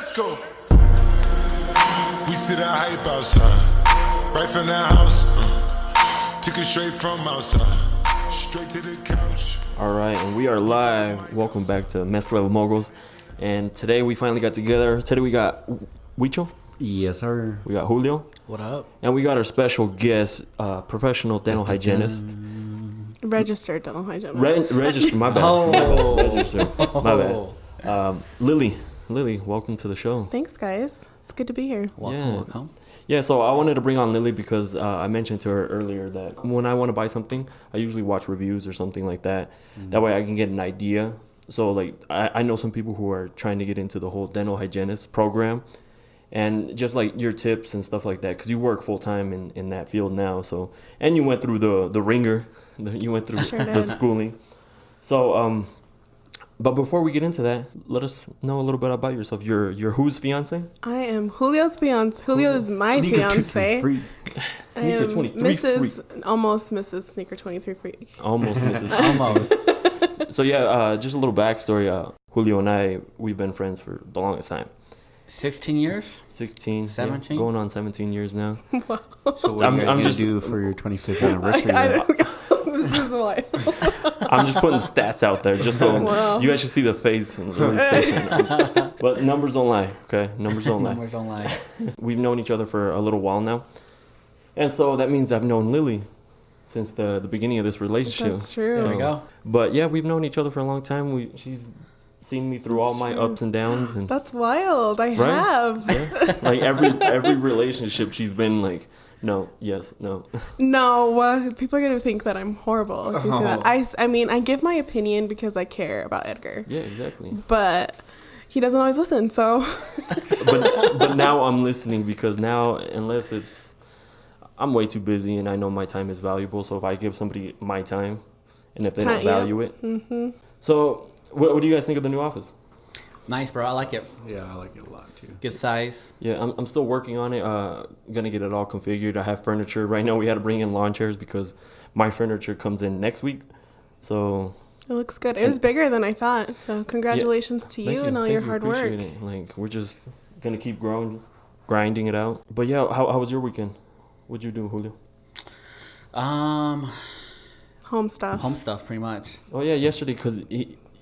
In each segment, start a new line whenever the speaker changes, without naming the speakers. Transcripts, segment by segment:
Let's go. We see the hype outside. Right from the house. Uh, took it straight from outside. Straight to the couch.
All right, and we are live. Welcome back to Mess Level Moguls. And today we finally got together. Today we got Huicho,
Yes, sir.
we got Julio,
What up?
and we got our special guest, uh, professional dental hygienist.
Registered dental hygienist.
Re- register, my bad.
Oh.
Register, my bad. Um, Lily, Lily, welcome to the show.
Thanks, guys. It's good to be here.
Welcome,
Yeah.
welcome.
Yeah, so I wanted to bring on Lily because uh, I mentioned to her earlier that when I want to buy something, I usually watch reviews or something like that. That way I can get an idea. So, like, I, I know some people who are trying to get into the whole dental hygienist program and just like your tips and stuff like that because you work full time in, in that field now. So, and you went through the, the wringer, you went through
Sure
the
did.
schooling. So, um, but before we get into that, let us know a little bit about yourself. You're, you're whose fiance?
I am Julio's fiance. Julio is my
Sneaker
fiance.
Freak.
I
Sneaker
am
23
Mrs. Almost Mrs. Sneaker 23 Freak.
Almost Mrs.
Almost.
So yeah, uh, just a little backstory. Uh, Julio and I, we've been friends for the longest time.
16 years?
16, yeah,
17?
going on 17 years now. wow.
So what
I'm-
are you
I'm
gonna
just-
do for your 25th anniversary?
I
then?
don't this is why.
I'm just putting stats out there just so
Wow.
you guys should see the face. And but numbers don't lie, okay? Numbers don't lie.
Numbers don't lie.
We've known each other for a little while now. And so that means I've known Lily since the, the beginning of this relationship.
That's true.
There we go.
But yeah, we've known each other for a long time. We She's seen me through all my ups and downs. and
That's wild. I
Right?
have.
Yeah. like every every relationship she's been like no yes no
No, uh, people are going to think that I'm horrible. If you say
Oh.
that. I, s- I mean, I give my opinion because I care about Edgar.
yeah exactly
But he doesn't always listen, so.
but but now i'm listening because now unless it's i'm way too busy and i know my time is valuable so if i give somebody my time and if they don't
Time, yep.
value it mm-hmm. so what, what do you guys think of the new office
Nice, bro. I like it.
yeah, I like it a lot too.
Good size.
yeah i'm, I'm still working on it uh gonna get it all configured i have furniture right now we had to bring in lawn chairs because my furniture comes in next week so
It looks good. It was bigger than I thought. So congratulations to
Thank
you, and all
Thank
your
you.
hard work.
It. Like we're just gonna keep growing, grinding it out. But yeah, how, how was your weekend? What'd you do, Julio?
Um,
Home stuff.
home stuff, pretty much.
Oh yeah, yesterday because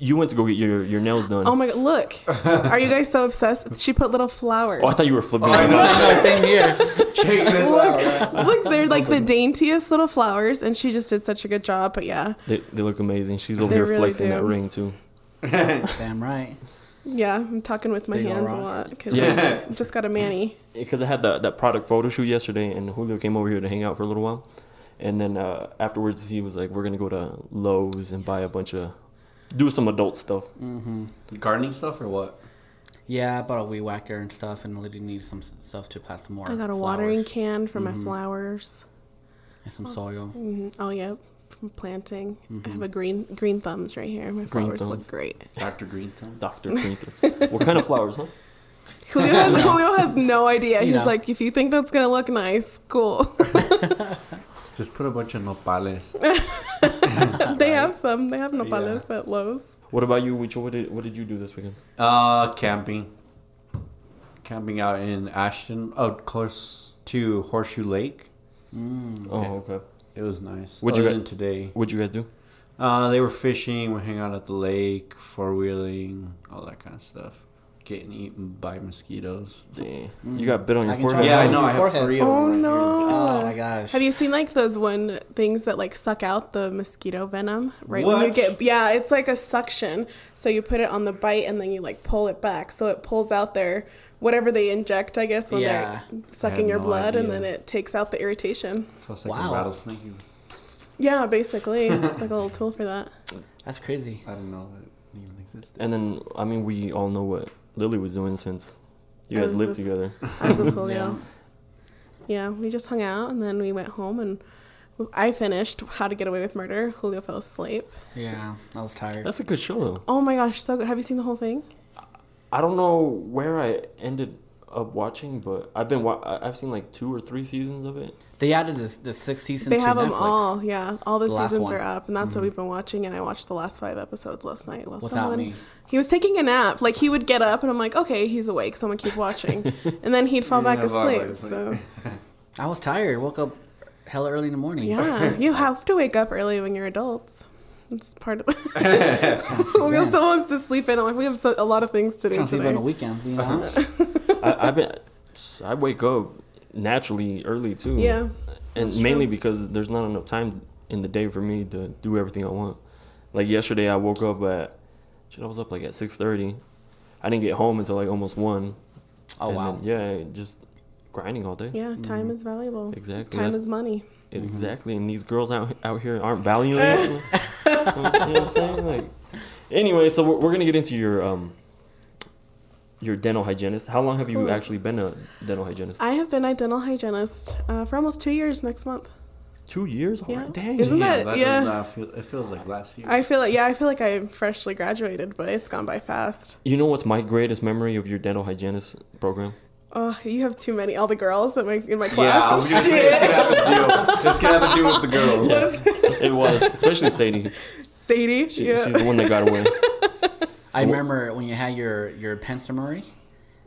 you went to go get your, your nails done.
Oh my god, look. Are you guys so obsessed? She put little flowers.
Oh, I thought you were flipping.
I know, same here.
look, look, they're like the daintiest little flowers, and she just did such a good job. But yeah,
They, they look amazing. She's over
They
here
really
flexing
do.
that ring too.
Damn right.
yeah, I'm talking with my
Big ol'
hands a lot because
Yeah.
I just got a mani.
Because I had that, that product photo shoot yesterday, and Julio came over here to hang out for a little while, and then uh, afterwards he was like, "We're gonna go to Lowe's and buy a bunch of, do some adult stuff." Mhm.
Gardening stuff or what?
Yeah, I bought a weed whacker and stuff, and literally need some stuff to plant some more.
I got a watering can for my flowers.
and some soil.
hmm Oh yeah, from planting. I have a green green thumbs right here. My flowers
thumbs.
look great.
Dr. Green Thumb?
Doctor Green Thumb. what kind of flowers, huh?
Julio has, Julio has no idea.
You
He's
know.
like, if you think that's gonna look nice, cool.
Just put a bunch of nopales.
they have some. They have nopales at Lowe's.
What about you, Wicho? What did what did you do this weekend?
Uh, camping. Camping out in Ashton, oh, close to Horseshoe Lake.
Oh, okay.
It was nice.
What'd you
Other
get-
than today?
What'd you guys do?
Uh, they were fishing. We hang out at the lake, four wheeling, all that kind of stuff. Getting eaten by mosquitoes.
Damn. You got bit on your
I can
forehead.
tell
Yeah, I know. I have
Forehead.
three of oh, them.
Oh
right
no!
Oh my gosh.
Have you seen like those one things that like suck out the mosquito venom? Right when you
What?
get yeah, it's like a suction. So you put it on the bite and then you like pull it back, so it pulls out their whatever they inject, I guess, when
Yeah.
they're sucking
had
your
no
blood, and
idea.
then it takes out the irritation.
So it's like
Wow.
a rattlesnake.
Yeah, basically, it's like a little tool for that.
That's crazy.
I didn't know that it even existed.
And then I mean we all know what Lily was doing since you
I
guys lived
with-
together.
I was with Julio. Yeah, we just hung out and then we went home and I finished How to Get Away with Murder. Julio fell asleep.
Yeah, I was tired.
That's a good show though.
Oh my gosh, so good. Have you seen the whole thing?
I don't know where I ended up watching, but I've been wa- I- I've seen like two or three seasons of it.
They added the, the sixth season.
They
to
have them
Netflix.
all. Yeah, all the,
The
seasons are up, and that's what mm-hmm. we've been watching. And I watched the last five episodes last night. While
Without
someone,
me.
He was taking a nap. Like he would get up, and I'm like, okay, he's awake. Someone keep watching, and then he'd fall back to
fall back
sleep.
to sleep.
So
I was tired. Woke up hella early in the morning.
yeah, you have to wake up early when you're adults. It's part of. Julio still wants to sleep in. I'm like, we have so, a lot of things to do
Can't sleep on the weekends, you know.
I, I've been I wake up naturally early too.
Yeah,
and mainly because there's not enough time in the day for me to do everything I want. Like yesterday, I woke up at shit. I was up like at six thirty. I didn't get home until like almost one.
Oh
And
wow.
then, yeah, just grinding all day.
yeah. Time is valuable.
Exactly,
Time
that's-
is money.
Exactly, and these girls out out here aren't valuing it. you know what I'm saying? Like, anyway, so we're, we're gonna get into your um your dental hygienist. How long have you actually been a dental hygienist?
I have been a dental hygienist uh, for almost two years next month.
Two years?
Yeah.
Already? Dang.
Isn't
Yeah,
that-
that
yeah.
does not feel, it feels like last year.
I feel like yeah, I feel like I freshly graduated, but it's gone by fast.
You know what's my greatest memory of your dental hygienist program?
Oh, you have too many. All the girls in my in my
yeah, I
class.
was gonna say it's gonna have to do. Gonna do with the girls.
It was, especially Sadie.
Sadie.
She,
yeah.
She's the one that got away.
I remember when you had your your pinning ceremony.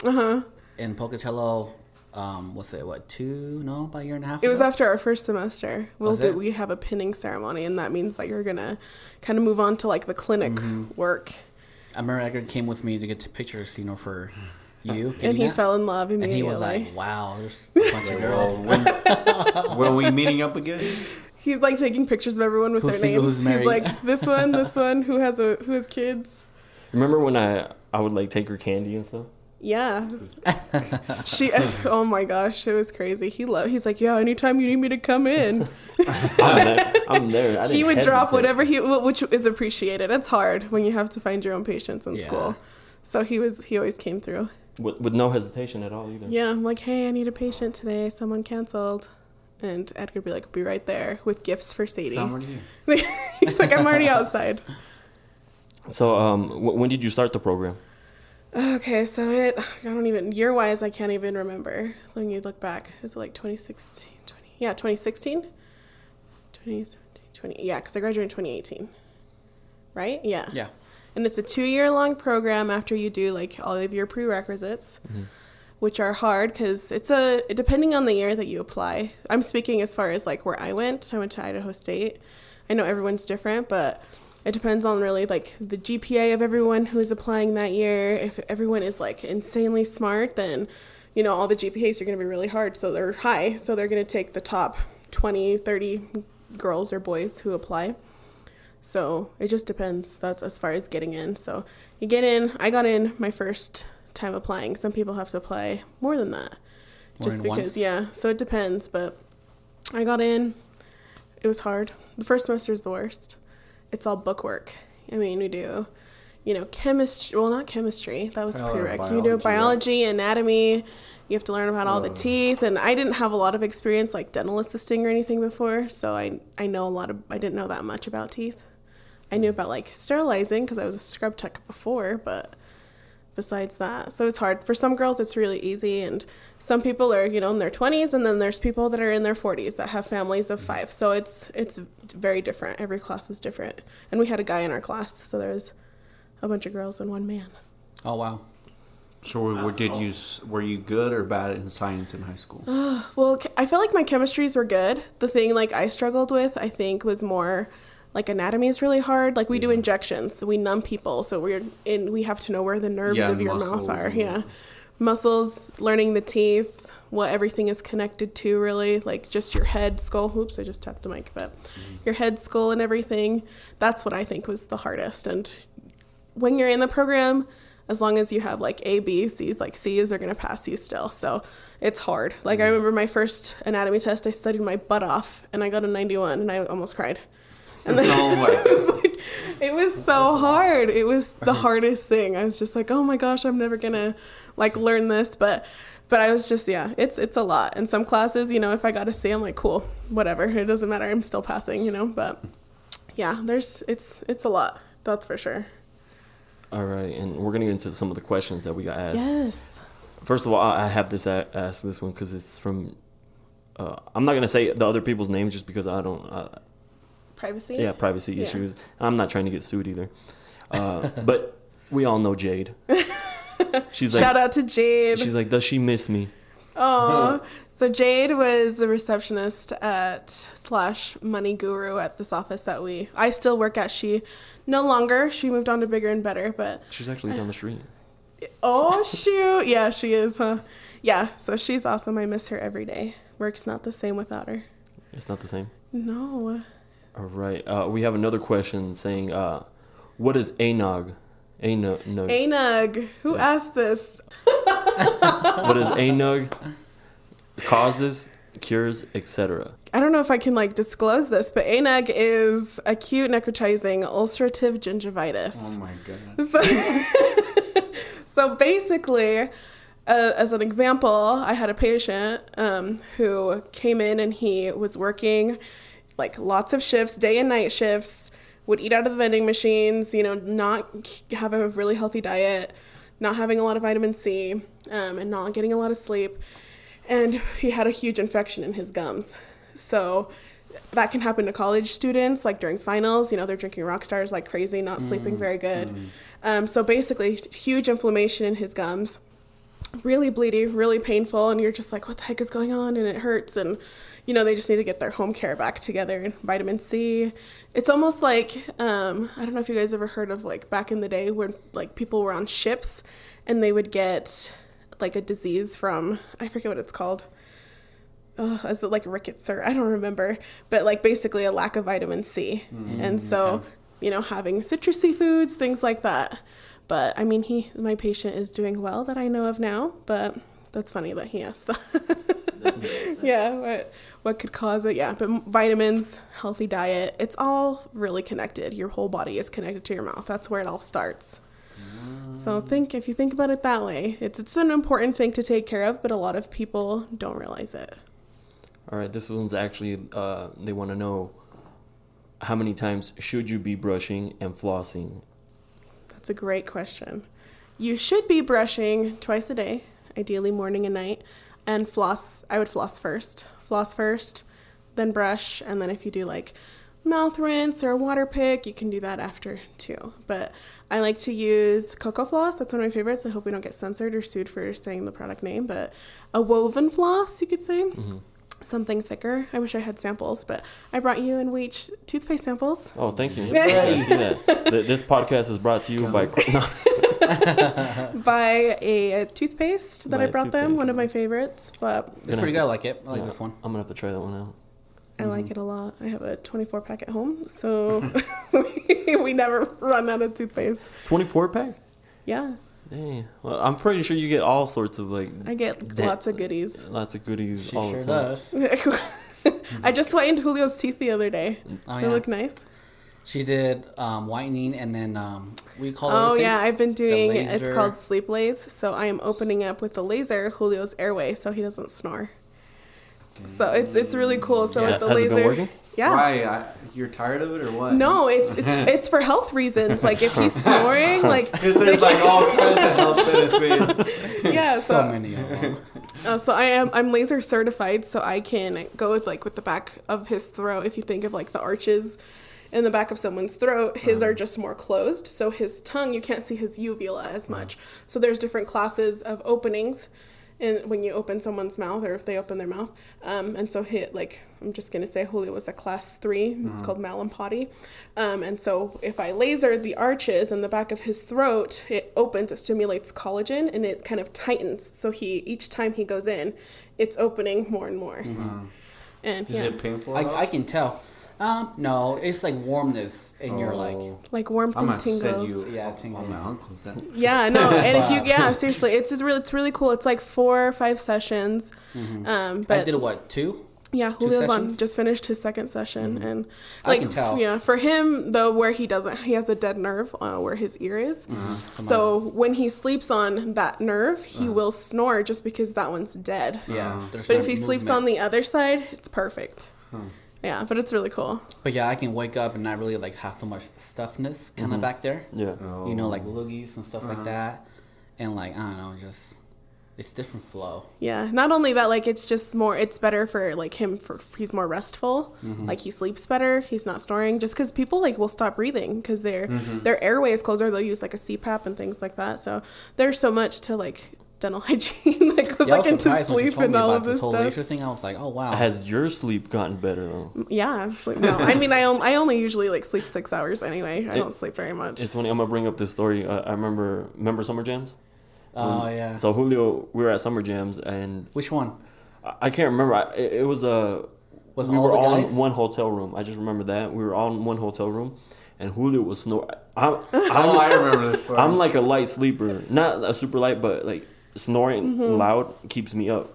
Uh huh. In Pocatello, um, what's it? What two? No, about a year and a half.
It was after our first semester. We'll
Was
do.
it?
We have a pinning ceremony, and that means that you're gonna kind of move on to like the clinic
Mm-hmm.
work.
I remember Edgar came with me to get the pictures, you know, for you.
And he
that.
fell in love immediately.
And he was like, "Wow, there's a bunch of girls."
when, when we meeting up again?
He's like taking pictures of everyone with
Who's
their names.
who's
He's like this one, this one, who has a who has kids.
Remember when I I would like take her candy and stuff?
Yeah. she. Oh my gosh, it was crazy. He loved. He's like, yeah. Anytime you need me to come in,
I'm there. I'm there. I
he
didn't
would drop whatever he, which is appreciated. It's hard when you have to find your own patients in
Yeah.
school. So he was. He always came through.
with, with no hesitation at all either.
Yeah, I'm like, hey, I need a patient today. Someone canceled. And Edgar would be like, be right there with gifts for Sadie.
Somebody here.
He's like, I'm already outside.
So um, w- when did you start the program?
Okay, so it, I don't even, year wise, I can't even remember. Let me look back. Is it like 2016? 20, yeah, 2016? 2017, 20, yeah, because I graduated in 2018. Right? Yeah.
yeah.
And it's a two year long program after you do like all of your prerequisites, mm-hmm. which are hard because it's a, depending on the year that you apply. I'm speaking as far as like where I went. I went to Idaho State. I know everyone's different, but it depends on really like the GPA of everyone who's applying that year. If everyone is like insanely smart, then you know all the GPAs are going to be really hard. So they're high. So they're going to take the top 20, 30 girls or boys who apply. So it just depends. That's as far as getting in. So you get in. I got in my first time applying. Some people have to apply more than that.
More
just because,
once?
yeah. So it depends. But I got in. It was hard. The first semester is the worst. It's all book work. I mean, we do, you know, chemistry. Well, not chemistry. That was
Oh,
prereq. You do
biology,
biology, anatomy. You have to learn about all the teeth, and I didn't have a lot of experience like dental assisting or anything before, so I I know a lot of I didn't know that much about teeth. I knew hmm. about like sterilizing because I was a scrub tech before, but besides that, so it's hard. For some girls, it's really easy, and some people are you know in their twenties, and then there's people that are in their forties that have families of five. So it's it's very different. Every class is different, and we had a guy in our class, so there was a bunch of girls and one man.
Oh wow.
So, what did you? Were you good or bad in science in high school?
Well, I felt like my chemistries were good. The thing like I struggled with, I think, was more like anatomy is really hard. Like we do injections, so we numb people, so we're in. We have to know where the nerves
Yeah,
of your
muscles
mouth are. Yeah, muscles, learning the teeth, what everything is connected to. Really, like just your head, skull. Oops, I just tapped the mic, but mm-hmm. your head, skull, and everything. That's what I think was the hardest. And when you're in the program, as long as you have like A, B, C's, like C's, they're gonna pass you still. So it's hard. Like I mm-hmm. remember my first anatomy test, I studied my butt off, and I got a 91, and I almost cried. And then
way.
it was like, it was so hard. It was the hardest thing. I was just like, oh my gosh, I'm never gonna like learn this, but. But I was just yeah, it's it's a lot. In some classes, you know, if I got a C, I'm like, cool, whatever. It doesn't matter. I'm still passing, you know. But yeah, there's it's it's a lot. That's for sure.
All right, and we're gonna get into some of the questions that we got asked.
Yes.
First of all, I have this ask this one because it's from. Uh, I'm not gonna say the other people's names just because I don't. Uh,
Privacy.
yeah, privacy
Yeah.
issues. I'm not trying to get sued either. Uh, but we all know Jade. She's like,
Shout out to Jade.
she's like, does she miss me?
Oh, so Jade was the receptionist at slash money guru at this office that we I still work at. She no longer. She moved on to bigger and better. But
She's actually down the street.
oh shoot, yeah, she is, huh? Yeah, so she's awesome. I miss her every day. Work's not the same without her.
It's not the same.
No.
All right. Uh, we have another question saying, uh, what is ANUG? ANOG.
Anug, who asked this?
what is ANUG? Causes, cures, etc.
I don't know if I can like disclose this, but ANUG is acute necrotizing ulcerative gingivitis.
Oh my god.
So, so basically, uh, as an example, I had a patient um, who came in and he was working like lots of shifts, day and night shifts, would eat out of the vending machines, you know, not have a really healthy diet, not having a lot of vitamin C, um, and not getting a lot of sleep. And he had a huge infection in his gums. So that can happen to college students, like during finals. You know, they're drinking rock stars like crazy, not sleeping very good. Um, so basically, huge inflammation in his gums, really bleeding, really painful, and you're just like, what the heck is going on? And it hurts, and you know, they just need to get their home care back together. And vitamin C, it's almost like um, I don't know if you guys ever heard of like back in the day when like people were on ships and they would get like a disease from I forget what it's called oh, is it like rickets or I don't remember, but like basically a lack of vitamin C. and so, you know, having citrusy foods, things like that. But I mean, he, my patient is doing well that I know of now, but that's funny that he asked that. yeah, what, what could cause it? Yeah, but vitamins, healthy diet, it's all really connected. Your whole body is connected to your mouth. That's where it all starts. So think if you think about it that way, it's it's an important thing to take care of, but a lot of people don't realize it.
All right. This one's actually, uh, they want to know how many times should you be brushing and flossing?
That's a great question. You should be brushing twice a day, ideally morning and night, and floss. I would floss first. Floss first, then brush, and then if you do like mouth rinse or water pick, you can do that after too. But I like to use Cocofloss. That's one of my favorites. I hope we don't get censored or sued for saying the product name, but a woven floss, you could say. Mm-hmm. Something thicker. I wish I had samples, but I brought you and we each toothpaste samples.
Oh, thank you. I see that. Th- This podcast is brought to you by. No.
by a, toothpaste that
By
I
a
brought them,
toothpaste.
one of my favorites, but
It's pretty good. I like it. I like this one.
I'm gonna have to try that one out.
I like
Mm-hmm.
it a lot. I have a 24 pack at home, so we never run out of toothpaste.
24 pack.
Yeah,
Dang. Well, I'm pretty sure you get all sorts of like
I get
That-
lots of goodies.
lots of goodies
She
all
sure
the time.
does.
I just whitened Julio's teeth the other day.
Oh,
They
yeah.
look nice.
She did um, whitening and then um, we call
it.
Oh
yeah. I've been doing. It's called sleep lays. So I am opening up with the laser Julio's airway, so he doesn't snore. So it's it's really cool. So
Yeah.
with the
Has it
laser,
been working?
yeah.
Why? I, you're tired of it or what?
No, it's it's it's for health reasons. Like if he's snoring, like
Because there's like all kinds of health benefits.
yeah.
So
So
many of them.
Oh, so I am I'm laser certified, so I can go with like with the back of his throat. If you think of like the arches in the back of someone's throat, his are just more closed. So his tongue, you can't see his uvula as much. So there's different classes of openings, and when you open someone's mouth or if they open their mouth, um, and so hit like I'm just gonna say Julio was a class 3 It's called Mallampati, um, and so if I laser the arches in the back of his throat, it opens, it stimulates collagen, and it kind of tightens. So he each time he goes in, it's opening more and more. And
Is
yeah,
it painful? at all?
I, I can tell. Um, no, it's like warmness in your like.
like warmth
I'm
and
gonna
tingles.
send you
Yeah,
all,
tingles.
my uncles then.
Yeah, no, and if you yeah, seriously, it's just really it's really cool. It's like four or five sessions. Um, but
I did what two?
Yeah, Julio's on
sessions?
just finished his second session, and
I
like
can tell.
yeah, for him though, where he doesn't, he has a dead nerve uh, where his ear is. So when he sleeps on that nerve, he will snore just because that one's dead.
Yeah. there's
But
no
if he sleeps
movement.
on the other side, it's perfect. Yeah, but it's really cool.
But yeah, I can wake up and not really like have so much stuffness kind of back there.
Yeah.
You know, like loogies and stuff
Uh-huh.
like that, and like I don't know, just It's different flow.
Yeah. Not only that, like it's just more. It's better for like him for he's more restful.
Mm-hmm.
Like he sleeps better. He's not snoring. Just because people like will stop breathing because their
Mm-hmm.
their airway is closer. They'll use like a CPAP and things like that. So there's so much to like dental hygiene that goes
Yeah, I
like
was
into
surprised when
sleep and all
about
of this
whole
stuff.
laser thing. I was like, oh wow.
Has your sleep gotten better though?
Yeah, sleep. No, I mean I only I only usually like sleep six hours anyway. I
It-
don't sleep very much.
It's funny. I'm gonna bring up this story. Uh, I remember remember summer jams.
oh yeah.
So Julio, we were at summer jams, and
Which one?
I, I can't remember. I, it, it was a.
Was
we
all
were all in one hotel room. I just remember that we were all in one hotel room, and Julio was snoring. I'm,
Oh, I remember this. Story.
I'm like a light sleeper, not a super light, but like snoring
Mm-hmm.
loud keeps me up.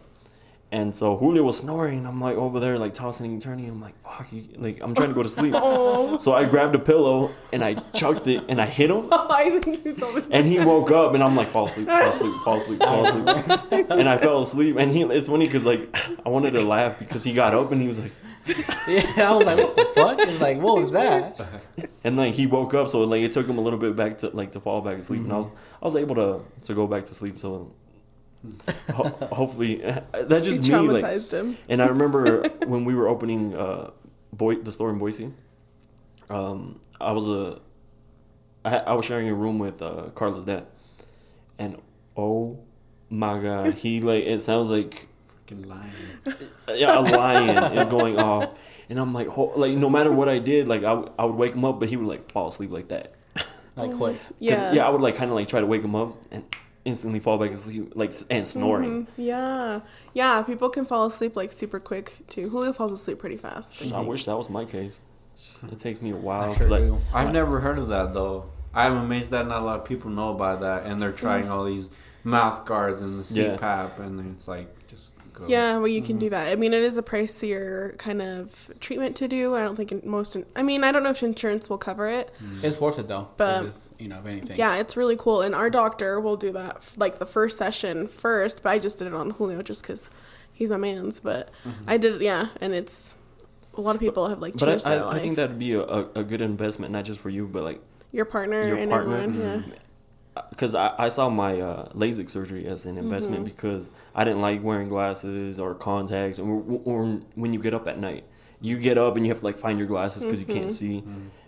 And so Julio was snoring. I'm like over there, like tossing and turning. I'm like, fuck, he, like I'm trying to go to sleep.
Oh.
So I grabbed a pillow and I chucked it and I hit him.
I think you told me.
And he woke up, and I'm like, fall asleep, fall asleep, fall asleep, fall asleep. and I fell asleep. And he, it's funny because like I wanted to laugh because he got up and he was like,
Yeah, I was like, what the fuck? It's like, what was that?
and like he woke up, so like it took him a little bit back to like to fall back asleep, and I was I was able to to go back to sleep. So ho- hopefully that's
You
just me. Like,
him.
and I remember when we were opening uh, Boy the store in Boise. Um, I was a, I, was sharing a room with uh, Carla's dad, and oh my god, he like it sounds like
Fucking lion.
yeah a lion is going off, and I'm like ho- like no matter what I did, like I, w- I would wake him up, but he would like fall asleep like that.
Like quick.
'Cause,
Yeah.
yeah, I would like kind of like try to wake him up and instantly fall back asleep, like and snoring. Mm-hmm.
Yeah. Yeah, people can fall asleep like super quick too. Julio falls asleep pretty fast.
I wish that was my case. It takes me a while.
Sure
like,
I've never heard of that though. I'm amazed that not a lot of people know about that, and they're trying all these mouth guards and the
Yeah.
CPAP, and it's like just go.
Yeah, well, you can mm-hmm. do that. I mean, it is a pricier kind of treatment to do. I don't think in most. I mean, I don't know if insurance will cover it. Mm.
It's worth it though.
But-
It is, you know, if anything.
Yeah, it's really cool. And our doctor will do that like the first session first. But I just did it on Julio just because he's my man's. But I did it, yeah, and it's a lot of people have like
But
changed
I,
their
I, I think that'd be a, a, a good investment, not just for you, but like,
your partner
your
and
partner.
everyone. Yeah.
Because I, I saw my uh, LASIK surgery as an investment
Mm-hmm.
because I didn't like wearing glasses or contacts, or, or when you get up at night. You get up and you have to like find your glasses because you
Mm-hmm.
can't see.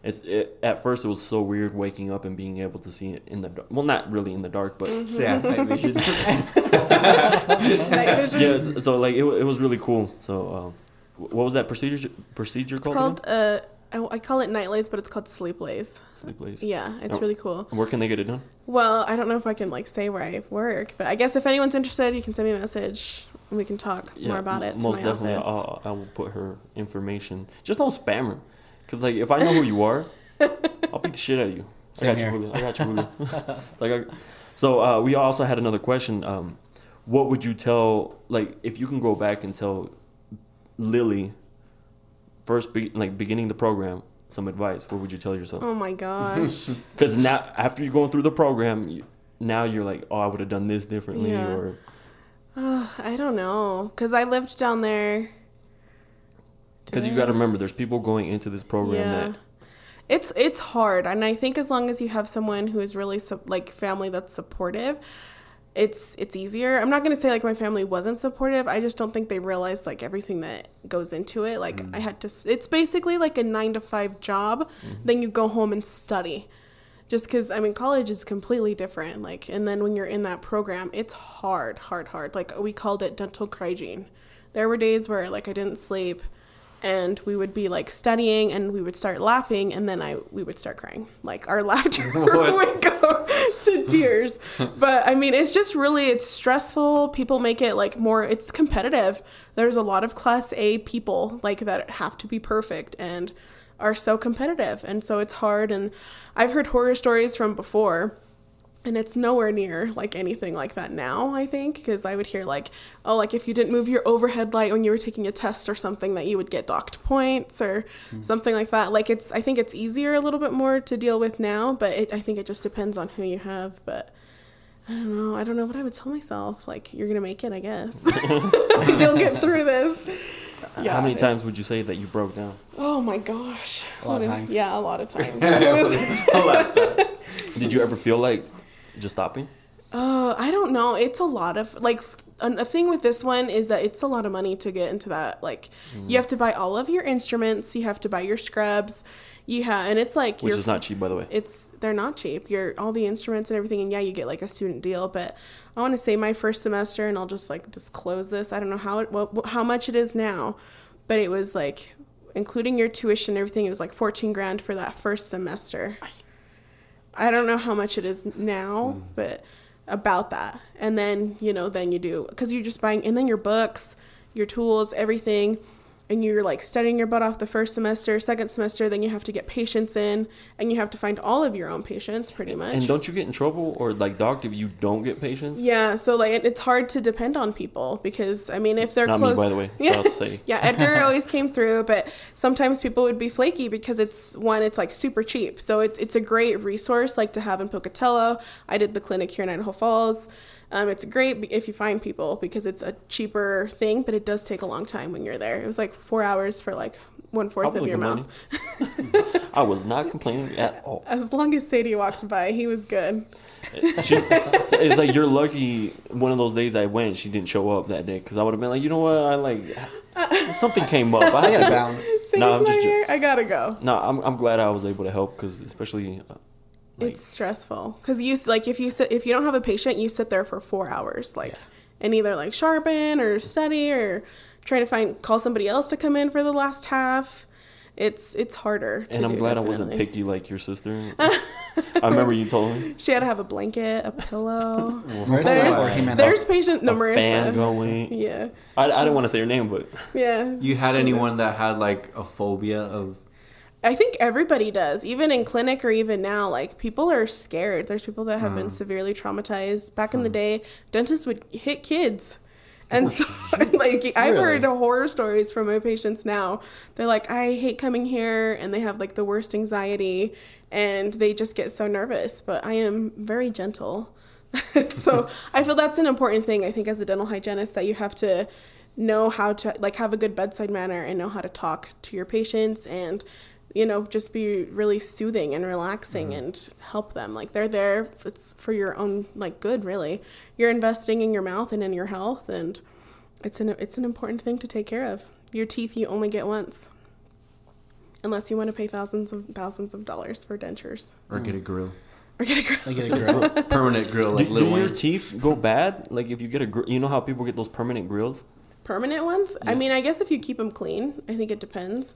It's it, at first it was so weird waking up and being able to see it in the dark. Well, not really in the dark, but
Mm-hmm.
Yeah, night vision.
Night vision.
yeah. it's- So like it, it was really cool. So um, what was that procedure procedure
It's
called?
called
again?
uh, I, I call it night lace, but it's called sleep lace.
Sleep Lace.
Yeah, it's
Oh.
really cool.
Where can they get it done?
Well, I don't know if I can like say where I work, but I guess if anyone's interested, you can send me a message and we can talk more about it.
m-
to
Most
my
definitely. I'll, I will put her information. Just don't spam her, cause like if I know who you are, I'll beat the shit out of you. I
Same
got you,
here.
Julio. I got you, Julio. like, I, so uh, we also had another question. Um, what would you tell like if you can go back and tell Lily first, be, like beginning the program, some advice? What would you tell yourself?
Oh my gosh.
Because now after you're going through the program, you, now you're like, oh, I would have done this differently,
Yeah.
or
I don't know, cause I lived down there.
Because you got to remember, there's people going into this program
Yeah.
that
It's it's hard, and I think as long as you have someone who is really su- like family that's supportive, it's it's easier. I'm not gonna say like my family wasn't supportive. I just don't think they realized like everything that goes into it. Like mm. I had to. It's basically like a nine to five job. Mm-hmm. Then you go home and study. Just because I mean, college is completely different. Like, and then when you're in that program, it's hard, hard, hard. Like we called it dental hygiene. There were days where like I didn't sleep and we would be like studying and we would start laughing and then I we would start crying. Like our laughter would go to tears. But I mean it's just really it's stressful. People make it like more it's competitive. There's a lot of class A people like that have to be perfect and are so competitive and so it's hard and I've heard horror stories from before and it's nowhere near like anything like that now i think because i would hear like oh like if you didn't move your overhead light when you were taking a test or something that you would get docked points or hmm. something like that like it's i think it's easier a little bit more to deal with now but it, i think it just depends on who you have but I don't know. I don't know what I would tell myself. Like, you're gonna make it, I guess. You'll get through this. Yeah.
How many times would you say that you broke down?
Oh my gosh.
A lot of times.
Yeah, a lot of times.
Did you ever feel like just stopping?
Uh, I don't know. It's a lot of like a thing with this one is that it's a lot of money to get into that. Like you have to buy all of your instruments, you have to buy your scrubs, you have, and it's like
which is not cheap, by the way.
it's they're not cheap. You're all the instruments and everything, and yeah, you get like a student deal. But I want to say my first semester, and I'll just like disclose this. I don't know how it what, how much it is now, but it was like including your tuition and everything. It was like fourteen grand for that first semester. I don't know how much it is now, mm. but about that. And then you know, then you do because you're just buying, and then your books, your tools, everything and you're like studying your butt off the first semester, second semester, then you have to get patients in, and you have to find all of your own patients, pretty much.
And don't you get in trouble or like docked if you don't get patients?
yeah, so like it- it's hard to depend on people because I mean if they're
Not me,
close.
by the way.
Yeah,
Proud to say.
yeah. Edgar always came through, but sometimes people would be flaky because it's one, it's like super cheap, so it's it's a great resource like to have in Pocatello. I did the clinic here in Idaho Falls. Um, it's great if you find people because it's a cheaper thing, but it does take a long time when you're there. It was like four hours for like one fourth of your
complaining.
mouth.
I was not complaining at all.
As long as Sadie walked by, he was good.
She, it's like you're lucky. One of those days I went, she didn't show up that day because I would have been like, you know what, I like something came up. I,
I gotta bounce.
No, I'm just
here. I gotta go.
No, I'm I'm glad I was able to help because especially uh, like
it's stressful because you like if you sit if you don't have a patient, you sit there for four hours, like, and either like sharpen or study or try to find call somebody else to come in for the last half. It's it's harder. to
and I'm
do,
glad I wasn't
definitely.
picky like your sister. I remember you told me
She had to have a blanket, a pillow.
Where's
there's
that working man?
there's patient no
a fan going.
Yeah,
I, I didn't want to say her name, but
yeah.
You had anyone
was-
that had like a phobia of
I think everybody does, even in clinic or even now. Like people are scared. There's people that have been mm. severely traumatized. Back in the mm. day, dentists would hit kids, and so like I've heard horror stories from my patients now. They're like, I hate coming here, and they have like the worst anxiety, and they just get so nervous. But I am very gentle, so I feel that's an important thing. I think as a dental hygienist that you have to know how to like have a good bedside manner and know how to talk to your patients and you know just be really soothing and relaxing mm-hmm. and help them. Like they're there it's for your own like good really. You're investing in your mouth and in your health and it's an it's an important thing to take care of. Your teeth you only get once. Unless you want to pay thousands of thousands of dollars for dentures.
Or get a grill,
or get a grill.
I get a grill.
permanent grill like
do, do your teeth go bad? Like if you get a, gr- you know how people get those permanent grills.
permanent ones? I mean i guess if you keep them clean i think it depends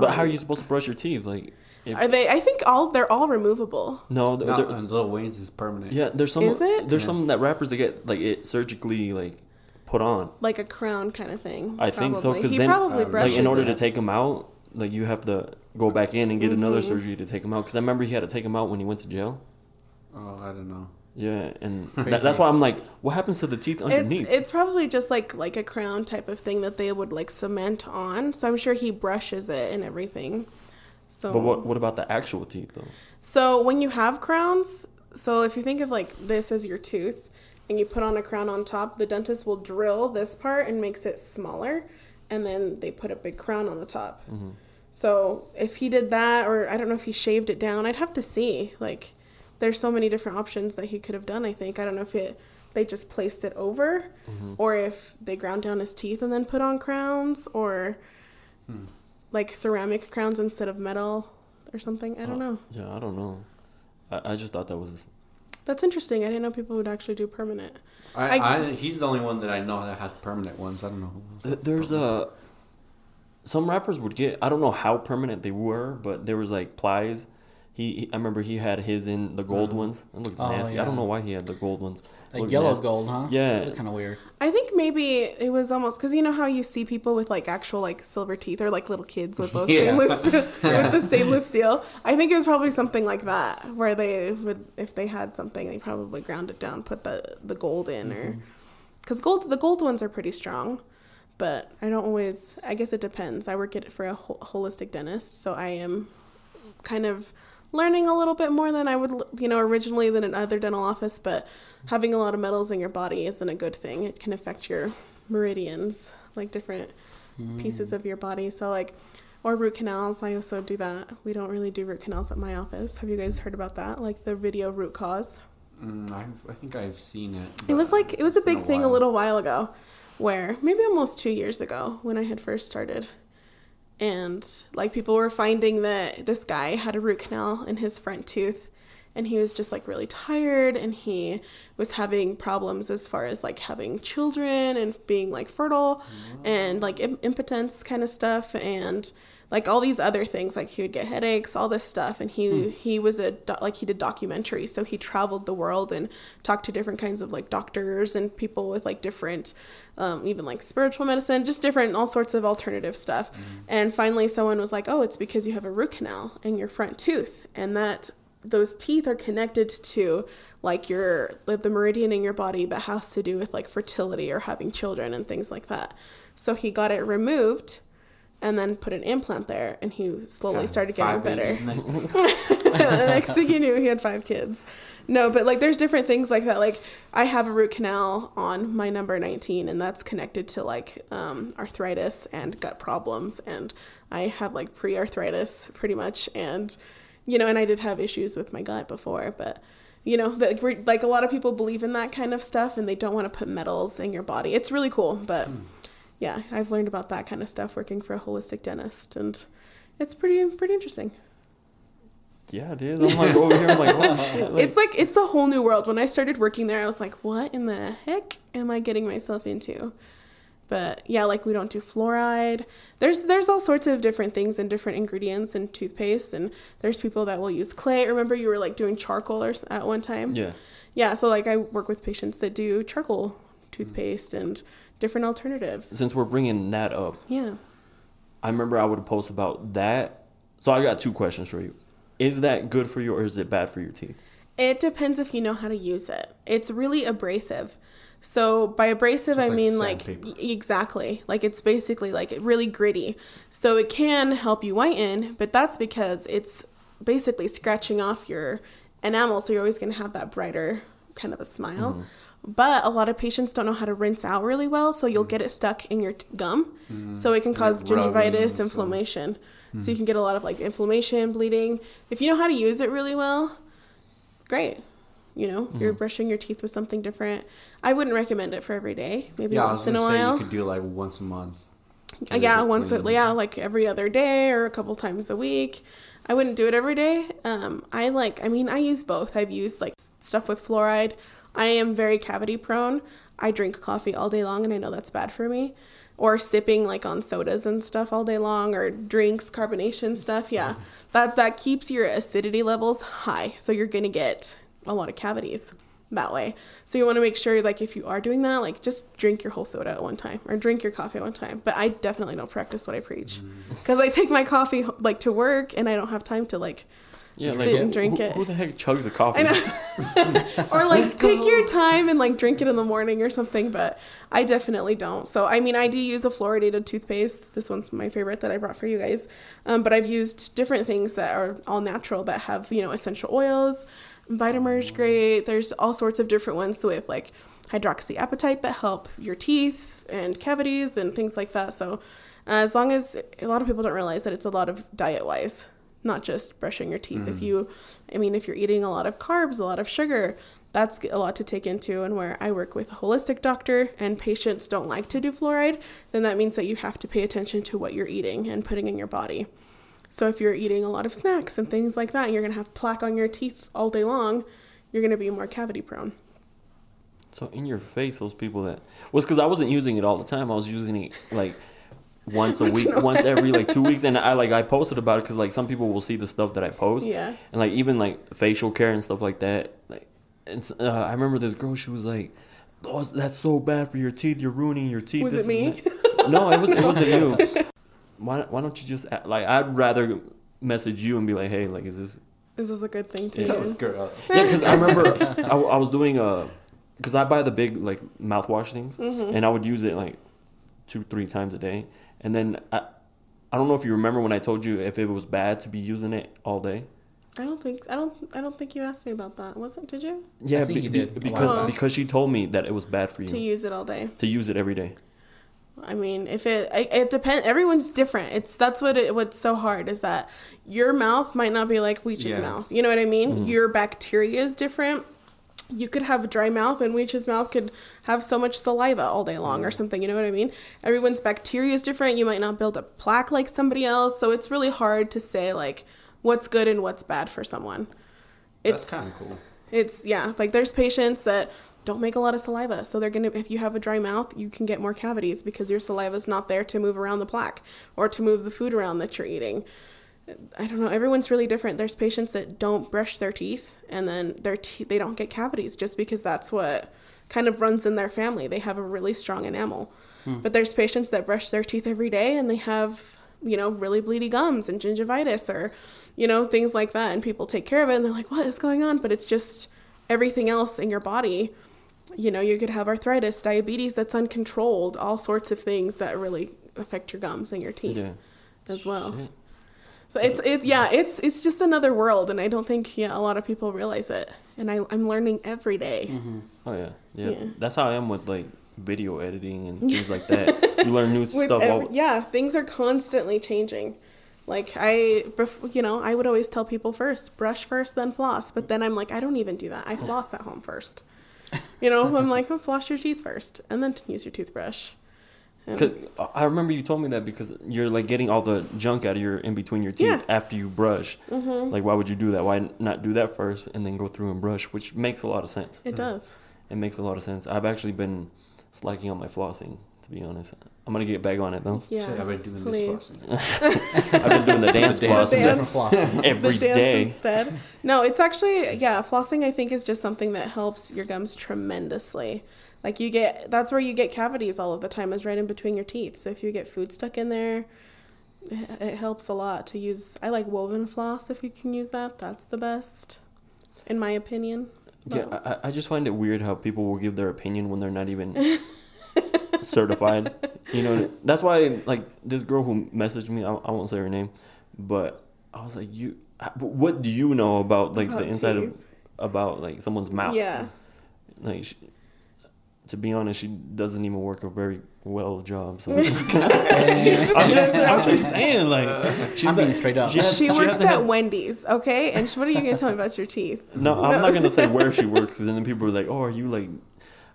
But how are oh, you supposed to brush your teeth? Like, if,
are they i think all they're all removable
no, they're,
No,
they're-
Lil Wayne's is permanent.
yeah. There's some.
Is it?
There's some that rappers that get like it surgically like put on.
like a crown kind of thing.
I think so because then
probably
like in order
it.
to take them out, like you have to go back in and get another mm-hmm. surgery to take them out. Because I remember he had to take them out when he went to jail.
Oh, I don't know.
Yeah, and that, that's why I'm like, what happens to the teeth underneath?
it's probably just like like a crown type of thing that they would like cement on. So I'm sure he brushes it and everything. So
but what what about the actual teeth though?
So when you have crowns, so if you think of like this as your tooth and you put on a crown on top, the dentist will drill this part and makes it smaller and then they put a big crown on the top. Mm-hmm. So if he did that or I don't know if he shaved it down, I'd have to see. Like there's so many different options that he could have done, I think. I don't know if it they just placed it over mm-hmm. or if they ground down his teeth and then put on crowns or hmm. like ceramic crowns instead of metal or something. I don't uh, know.
Yeah, I don't know. I, I just thought that was
That's interesting. I didn't know people would actually do permanent.
I,
I-
I, he's the only one that I know that has permanent ones. I don't know. Who else.
Th- There's a some rappers would get. I don't know how permanent they were, but there was like Plies. He, he I remember he had his in the gold mm-hmm. ones. It looked
Oh,
nasty. I don't know why he had the gold ones.
Like
Looked
yellow's
nasty.
gold, huh?
Yeah.
kind of weird.
I think maybe it was almost because you know how you see people with like actual like silver teeth or like little kids with those
Yeah.
stainless with the stainless steel. I think it was probably something like that where they would if they had something they probably ground it down, put the the gold in or mm-hmm. because gold the gold ones are pretty strong. But I don't always. I guess it depends. I work at for a holistic dentist, so I am kind of learning a little bit more than I would, you know, originally than in other dental office. But having a lot of metals in your body isn't a good thing. It can affect your meridians, like different pieces of your body. So like, or root canals. I also do that. We don't really do root canals at my office. Have you guys heard about that? Like the video root cause.
Mm, I've, I think I've seen it.
It was like it was a big thing a little while ago, where maybe almost two years ago when I had first started, and like people were finding that this guy had a root canal in his front tooth, and he was just like really tired, and he was having problems as far as like having children and being like fertile, mm. and like impotence kind of stuff, and like all these other things like he would get headaches all this stuff and he he was a like he did documentaries so he traveled the world and talked to different kinds of like doctors and people with like different um, even like spiritual medicine just different all sorts of alternative stuff. And finally someone was like oh it's because you have a root canal in your front tooth and that those teeth are connected to like your like the meridian in your body that has to do with like fertility or having children and things like that. So he got it removed and then put an implant there and he slowly started getting better.
next-
the next thing you knew he had five kids. No but like there's different things like that. Like i have a root canal on my number 19 and that's connected to like um, arthritis and gut problems and i have like pre-arthritis pretty much and you know and i did have issues with my gut before but you know the, like a lot of people believe in that kind of stuff and they don't want to put metals in your body. It's really cool but yeah i've learned about that kind of stuff working for a holistic dentist and it's pretty pretty interesting
Yeah, it is. I'm like over here. I'm like, oh shit. Like,
it's like it's a whole new world. When I started working there, I was like, "What in the heck am I getting myself into?" But yeah, like we don't do fluoride. There's there's all sorts of different things and different ingredients in toothpaste, and there's people that will use clay. Remember, you were like doing charcoal or at one time.
yeah.
Yeah. So like I work with patients that do charcoal toothpaste and different alternatives.
Since we're bringing that up,
Yeah.
I remember I would post about that. So I got two questions for you. Is that good for you or is it bad for your teeth?
It depends if you know how to use it. It's really abrasive. So by abrasive, I
like
mean like
sandpaper.
y- exactly like it's basically like really gritty. So it can help you whiten, but that's because it's basically scratching off your enamel. So you're always going to have that brighter kind of a smile.
Mm-hmm.
But a lot of patients don't know how to rinse out really well, so you'll get it stuck in your t- gum. So it can cause.
Like
gingivitis, inflammation. So you can get a lot of like inflammation, bleeding. If you know how to use it really well, great. You know,
Mm-hmm.
you're brushing your teeth with something different. I wouldn't recommend it for every day. Maybe
Yeah, I
once
was
in a while.
you could do like once a month.
Uh, yeah, once a, yeah, like every other day or a couple times a week. I wouldn't do it every day. Um, I like. I mean, I use both. I've used like stuff with fluoride. I am very cavity prone. I drink coffee all day long, and I know that's bad for me. Or sipping like on sodas and stuff all day long, or drinks, carbonation stuff. Yeah, that that keeps your acidity levels high, so you're gonna get a lot of cavities that way. So you want to make sure, like, if you are doing that, like, just drink your whole soda at one time or drink your coffee at one time. But I definitely don't practice what I preach mm. because I take my coffee like to work and I don't have time to like,
Yeah,
Sit
like
and
who,
drink
who,
it.
who the heck chugs a coffee?
or like take your time and like drink it in the morning or something. But I definitely don't. So I mean, I do use a fluoridated toothpaste. This one's my favorite that I brought for you guys. Um, but I've used different things that are all natural that have you know essential oils. Vitamer's great. There's all sorts of different ones with like hydroxyapatite that help your teeth and cavities and things like that. So uh, as long as a lot of people don't realize that it's a lot of diet wise, not just brushing your teeth. If mm. you, I mean, if you're eating a lot of carbs, a lot of sugar, that's a lot to take into. And where I work with a holistic doctor and patients don't like to do fluoride, then that means that you have to pay attention to what you're eating and putting in your body. So if you're eating a lot of snacks and things like that, you're gonna have plaque on your teeth all day long. You're gonna be more cavity prone.
So in your face, those people that was because I wasn't using it all the time. I was using it like once a week, once every like two weeks, and I like I posted about it because like some people will see the stuff that I post,
Yeah.
and like even like facial care and stuff like that. Like, and uh, I remember this girl. She was like, "Oh, that's so bad for your teeth. You're ruining your teeth."
Was
this
it me?
No, it was. It wasn't you. Why? Why don't you just act- like? I'd rather message you and be like, "Hey, like, is this
Is This a good thing to
Yeah.
Tell
use.
girl.
yeah, because I remember I, I was doing a, because I buy the big like mouthwash things,
Mm-hmm.
and I would use it like two, three times a day, and then I, I don't know if you remember when I told you if it was bad to be using it all day.
I don't think I don't I don't think you asked me about that. Was it? Did you?
Yeah,
think you did
because
while
because she told me that it was bad for you
To use it all day.
to use it every day.
I mean, if it it, it depends. Everyone's different. It's that's what it what's so hard is that your mouth might not be like Weech's
Yeah.
mouth. You know what I mean? Mm-hmm. Your bacteria is different. You could have a dry mouth and Weech's mouth could have so much saliva all day long or mm. something, you know what I mean? Everyone's bacteria is different. You might not build a plaque like somebody else, so it's really hard to say like what's good and what's bad for someone.
That's
It's
kind of cool.
it's yeah, like there's patients that don't make a lot of saliva, so they're gonna if you have a dry mouth, you can get more cavities because your saliva's not there to move around the plaque or to move the food around that you're eating. I don't know. Everyone's really different. There's patients that don't brush their teeth, and then their te- they don't get cavities just because that's what kind of runs in their family. They have a really strong enamel. Hmm. But there's patients that brush their teeth every day, and they have you know really bleedy gums and gingivitis or you know things like that, and people take care of it, and they're like, "What is going on?" But it's just everything else in your body. You know, you could have arthritis, diabetes that's uncontrolled, all sorts of things that really affect your gums and your teeth
Yeah.
as well.
Shit.
So it's it's yeah it's it's just another world, and I don't think yeah a lot of people realize it. And I I'm learning every day. Mm-hmm.
Oh yeah, yeah,
Yeah.
That's how I am with like video editing and things like that. you learn new stuff.
every,
all,
yeah, things are constantly changing. Like I, you know, I would always tell people first brush first, then floss. But then I'm like, I don't even do that. I floss at home first. You know, I'm like, oh, floss your teeth first, and then use your toothbrush. And-
Cause I remember you told me that because you're like getting all the junk out of your in between your teeth
Yeah. Mm-hmm.
after you brush. Like, why would you do that? Why not do that first and then go through and brush? Which makes a lot of sense.
it does.
It makes a lot of sense. I've actually been slacking on my flossing, to be honest. I'm gonna get back on it though.
Yeah,
Shit, I've been doing
please.
this flossing.
I've been doing the dance
dance.
flossing
dance.
Every
the dance
day.
instead. No, it's actually yeah, flossing I think is just something that helps your gums tremendously. Like you get that's where you get cavities all of the time is right in between your teeth. So if you get food stuck in there, it helps a lot to use I like woven floss if you can use that. That's the best in my opinion.
Yeah, I, I- I just find it weird how people will give their opinion when they're not even certified. You know, that's why like this girl who messaged me, I, I won't say her name, but I was like, you, what do you know about like the
About
inside of about like someone's mouth?
Yeah.
Like, she, to be honest, she doesn't even work a very well job. So I'm just, I'm just saying, like, she's
I'm being
not-
straight up.
she has-
She
she
works at
had-
Wendy's, okay? And what are you gonna tell me about your teeth?
No, I'm not gonna say where she works, because then people are like, "Oh, are you like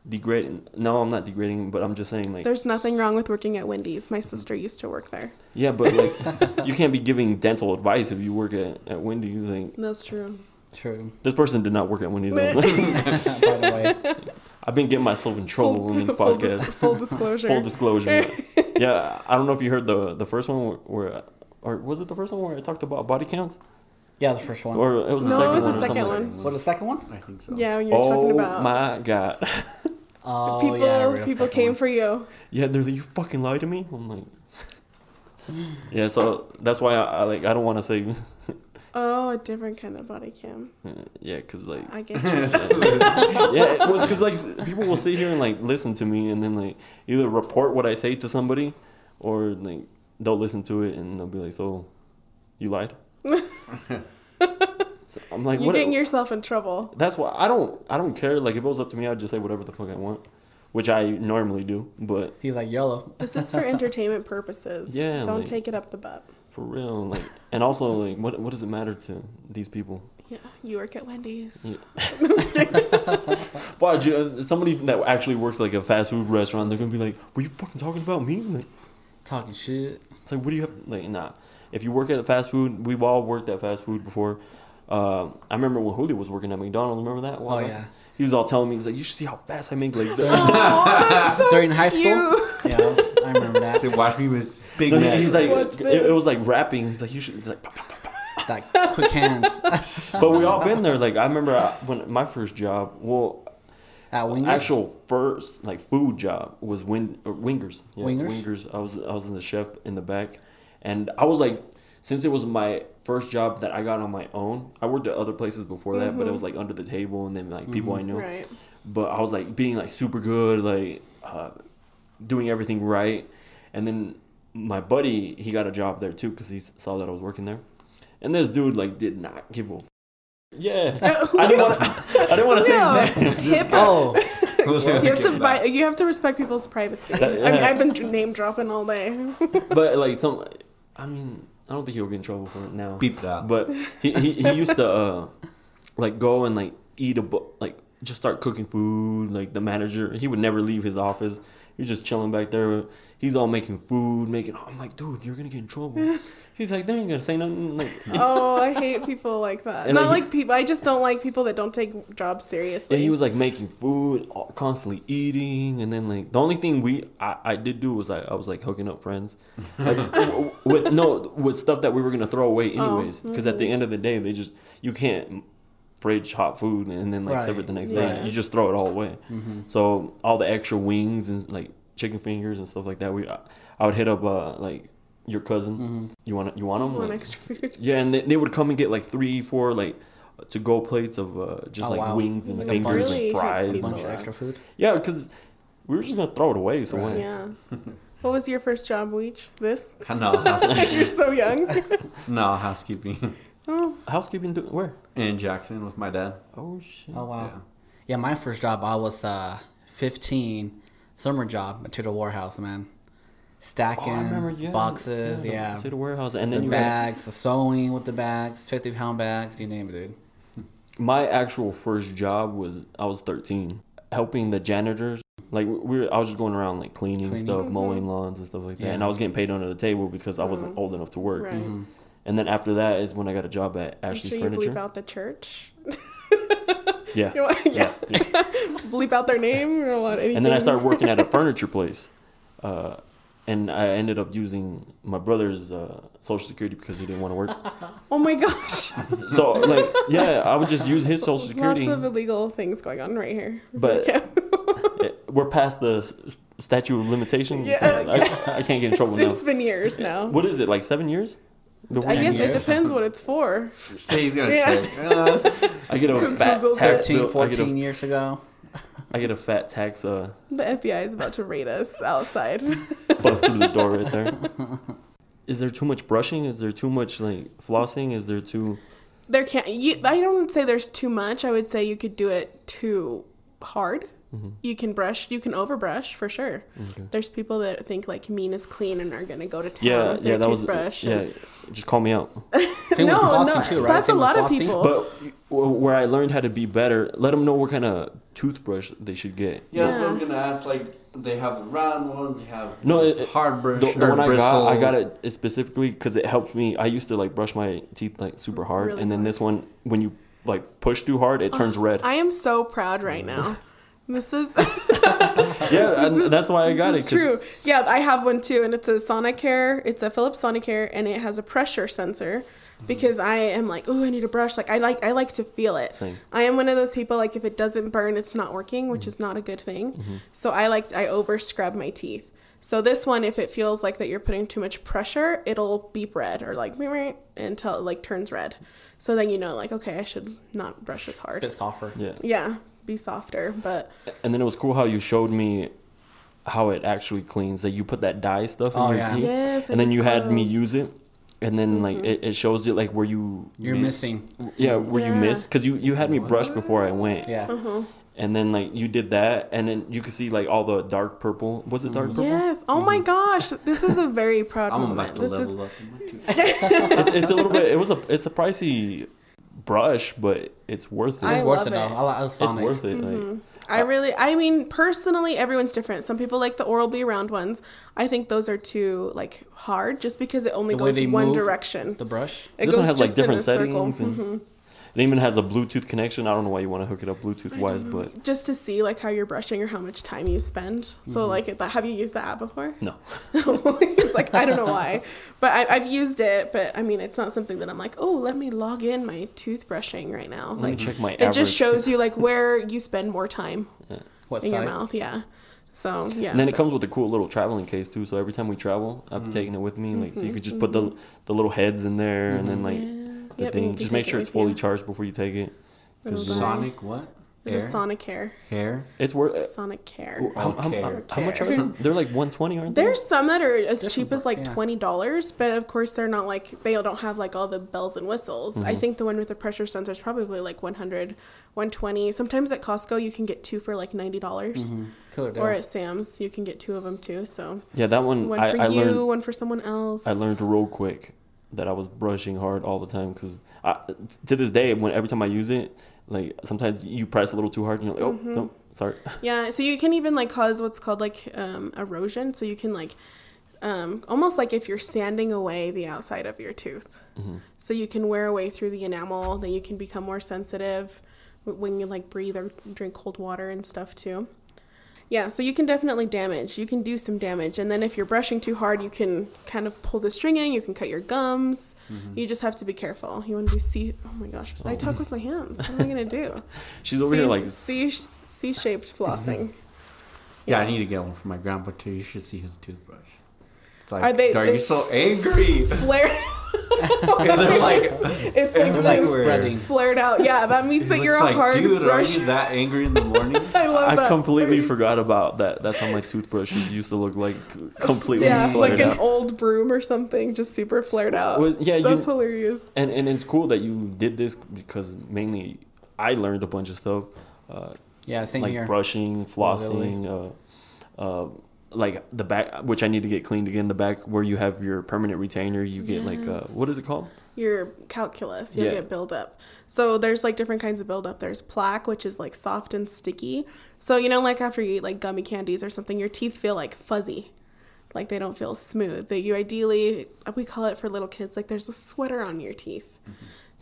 degrading?" No, I'm not degrading, but I'm just saying like,
There's nothing wrong with working at Wendy's. My sister used to work there.
yeah, but like, you can't be giving dental advice if you work at at Wendy's. Like,
That's true.
True.
this person did not work at Wendy's.
By the way,
I've been getting myself in trouble on this
full, dis-
podcast.
full disclosure.
Full disclosure. yeah, I don't know if you heard the the first one where, where, or was it the first one where I talked about body counts,
yeah, the first one.
or it was the
No,
second
it was the
or
second one.
what the second one?
I think so.
Yeah, when you're talking about.
Oh
about
my god!
Oh
people,
yeah,
people came
one.
for you.
Yeah, they're like, you fucking lied to me. I'm like, yeah. So that's why I, I like I don't want to say,
Oh, a different kind of body cam.
yeah, cause like
I get you.
yeah, it was cause like people will sit here and like listen to me and then like either report what I say to somebody, or like they'll listen to it and they'll be like, so, you lied. so I'm like,
You're
what?
getting yourself in trouble.
that's why I don't I don't care. Like if it was up to me, I'd just say whatever the fuck I want, which I normally do. But
He's like yellow.
This is for entertainment purposes.
Yeah,
Don't
like-
take it up the butt.
For real, like, and also like, what what does it matter to these people?
Yeah, you work at Wendy's.
Why, you- somebody that actually works like a fast food restaurant, they're gonna be like, "Were you fucking talking about me?" Like,
Talking shit.
it's like, what do you have? Like, nah. If you work at a fast food, we've all worked at fast food before. Uh, I remember when Julio was working at McDonald's. Remember that?
Oh, yeah.
He was all telling me, he's like, "You should see how fast I make like."
Oh, that's so
During high school?
cute.
Yeah, I remember that.
They watch me with Big
Like,
Mac.
he's like, it, it was like rapping. He's like, you should. He's like, pop, pop, pop, pop.
That quick hands
but we all been there. Like I remember I, when my first job. Well,
at Wingers.
actual first like food job was win or uh, wingers. Yeah,
Wingers?
Wingers. I was I was in the chef in the back, and I was like, since it was my first job that I got on my own. I worked at other places before that, but it mm-hmm. was like under the table and then like people I mm-hmm. knew.
Right.
But I was like being like super good, like uh, doing everything right, and then my buddy he got a job there too because he saw that I was working there, and this dude like did not give a. F- yeah, I didn't want. I didn't want to say
No,
his name.
HIPAA.
Oh,
You have to buy, You have to respect people's privacy. I mean, I've been name dropping all day.
but like some, I mean, I don't think he'll get in trouble for it now.
Beep that.
But he, he, he used to uh, like go and like eat a bu- like just start cooking food. Like the manager, he would never leave his office. He was just chilling back there. He's all making food, making. I'm like, dude, you're gonna get in trouble. He's like, they ain't gonna say nothing. Like,
Oh, I hate people like that. Not
like
like people. I just don't like people that don't take jobs seriously.
Yeah, he was like making food, constantly eating, and then like the only thing we I, I did do was like I was like hooking up friends, like, with no with stuff that we were gonna throw away
Oh,
anyways. Because at the mm-hmm. end of the day, they just you can't fridge hot food and then like serve it the next
Yeah.
day. You just throw it all away. So all the extra wings and like chicken fingers and stuff like that, we I, I would hit up uh like your cousin. You want you want them?
want extra food.
Yeah, and they, they would come and get like three, four like to go plates of uh, just
Oh,
like
wow.
wings and
Like a
fingers
really
and fries.
hit
A
And,
people
bunch of extra food.
yeah, because we were just gonna throw it away. So why?
Yeah. What was your first job, Weech? This?
No, housekeeping.
You're so young.
no housekeeping
Housekeeping do- where?
in Jackson with my dad.
Oh shit.
Oh wow.
Yeah.
Yeah. my first job, I was uh, 15, summer job at the warehouse, man. Stacking
Oh, remember. Yeah,
boxes,
the-
yeah.
To the warehouse, and
The
then you had,
bags, the sewing with the bags, 50 pound bags, you name it, dude.
my actual first job was I was thirteen, helping the janitors. Like we were, I was just going around like cleaning,
Cleaning.
stuff, mowing lawns and stuff like that, and
Yeah. Mm-hmm.
I was getting paid under the table because I wasn't old enough to work.
Right.
And then after that is when I got a job at Ashley's
sure you bleep
Furniture.
out the church.
Yeah.
You want- yeah. bleep out their name. You don't want anything.
and then I started working at a furniture place, uh, and I ended up using my brother's uh, social security because he didn't want to work.
Oh my gosh.
so like, yeah, I would just use his social security.
Lots of illegal things going on right here.
But-
Yeah.
We're past the statute of limitations.
Yeah,
so I, I can't get in trouble now.
it's been years now.
What is it like? Seven years? The
I guess it depends what it's for.
He's gonna
Yeah.
check. Uh,
I get a fat
Googled
tax
13,
bill. I get
14
a,
years ago.
I get a fat tax uh,
The FBI is about to raid us outside.
bust through the door right there. Is there too much brushing? Is there too much like flossing? Is there too?
there can't. You, I don't say there's too much. I would say you could do it too hard.
Mm-hmm.
You can brush. You can overbrush for sure. There's people that think like mean is clean and are gonna go to town
Yeah,
with their
yeah, that was
toothbrush.
yeah. Just call me out.
No, no,
too, right?
that's a
Same with
lot of people.
But where I learned how to be better, let them know what kind of toothbrush they should get.
yeah, so I was gonna ask. Like, they have round ones. They have
No, it- it-
hard brush.
The, the
or
one I got, I got it specifically because it helps me. I used to like brush my teeth like super hard,
Really
and then
hard.
this one, when you like push too hard, it turns red.
I am so proud right now. This is
yeah, and that's why I got it.
True. Yeah, I have one too, and it's a Sonicare. It's a Philips Sonicare, and it has a pressure sensor. Mm-hmm. Because I am like, oh, I need a brush. Like I like, I like to feel it.
Same.
I am one of those people like if it doesn't burn, it's not working, which mm-hmm. is not a good thing. Mm-hmm. So I like, I over scrub my teeth. So this one, if it feels like that you're putting too much pressure, it'll beep red or like meep, meep, until it like turns red. So then you know, like, okay, I should not brush as
A
hard.
bit softer.
Yeah,
Yeah, be softer. But
and then it was cool how you showed me how it actually cleans. That you put that dye stuff in
Oh,
your
yeah.
teeth,
Yes,
and then
just
you had me use it, and then like
Mm-hmm.
it, it shows you like where you
You're
miss-
missing.
Yeah, where you
Yeah.
missed because you you had me brush before I went.
Yeah.
Uh-huh.
and then like you did that, and then you could see like all the dark purple. Was it dark purple?
yes, oh my gosh, this is a very proud
I'm
moment.
about to
This
level
is
up. in my.
It- it's a little bit. It was a. It's a pricey brush, but it's worth it.
I
It's worth
love
it though.
it.
I like I
it's worth it.
Mm-hmm.
Like
I really, I mean, personally, everyone's different. Some people like the Oral B round ones. I think those are too like hard, just because it only
The
goes
they
one direction.
The brush.
It
this one
goes
has like different settings, and
Mhm.
It even has a Bluetooth connection. I don't know why you want to hook it up Bluetooth wise, mm-hmm. but
just to see like how you're brushing or how much time you spend.
Mm-hmm.
So like, it- have you used the app before?
no.
like I don't know why, but I, I've used it. But I mean, it's not something that I'm like, oh, let me log in my toothbrushing right now.
Let me
Like,
check my
it
average.
just shows you like where you spend more time
What
in
side?
your mouth. Yeah. So yeah.
And then it comes with a cool little traveling case too. So every time we travel, I've taken mm-hmm. it with me. Like so you could just mm-hmm. put the the little heads in there, and then like the
Mm-hmm. Yep,
thing. Just make
take it
sure it's fully
you.
charged before you take it.
Little
Cause
bag.
Sonic what?
The
Hair?
Sonic Hair.
Hair?
it's worth.
Sonic Care.
How, how, how, how much are they? They're like one twenty, aren't they?
There's some that are as
Different
cheap as like
yeah.
twenty dollars, but of course they're not like they don't have like all the bells and whistles.
Mm-hmm.
I think the one with the pressure sensor is probably like 100, 120. Sometimes at Costco you can get two for like ninety dollars,
Killer deal.
or at Sam's you can get two of them too. So
Yeah, that one.
one
I,
for
I
you,
learned.
one for someone else.
I learned real quick that I was brushing hard all the time because I, to this day, when every time I use it, like sometimes you press a little too hard and you're like, oh
Mm-hmm.
no, sorry.
Yeah, so you can even like cause what's called like um, erosion. So you can like um, almost like if you're sanding away the outside of your tooth. So you can wear away through the enamel. Then you can become more sensitive when you like breathe or drink cold water and stuff too. Yeah, so you can definitely damage. You can do some damage, and then if you're brushing too hard, you can kind of pull the string in. You can cut your gums. Mm-hmm. You just have to be careful. You want to do C. Oh my gosh, I oh. talk with my hands. What am I gonna do?
She's over here like
C C shaped flossing.
Yeah, I need to get one for my grandpa too. You should see his toothbrush. It's like,
Are they-
Are you so angry?
Flare.
and they're like,
It's like,
like spreading.
flared out. Yeah, that means that you're a
like,
hard
dude,
brush.
are you that angry in the morning?
I love
I
that.
completely forgot about that. That's how my toothbrushes used to look like completely
Yeah, like
flared
an
out.
old broom or something, just super flared out.
Well, yeah, you-
that's hilarious.
And and it's cool that you did this because mainly I learned a bunch of stuff. Uh,
Yeah, same
like
here.
brushing, flossing, uh, uh, like the back, which I need to get cleaned again. The back where you have your permanent retainer, you get like uh, what is it called?
Your calculus, you'll
Yeah.
get buildup. So there's like different kinds of buildup. There's plaque, which is like soft and sticky. So you know, like after you eat like gummy candies or something, your teeth feel like fuzzy. Like they don't feel smooth. That you ideally, we call it for little kids, like there's a sweater on your teeth,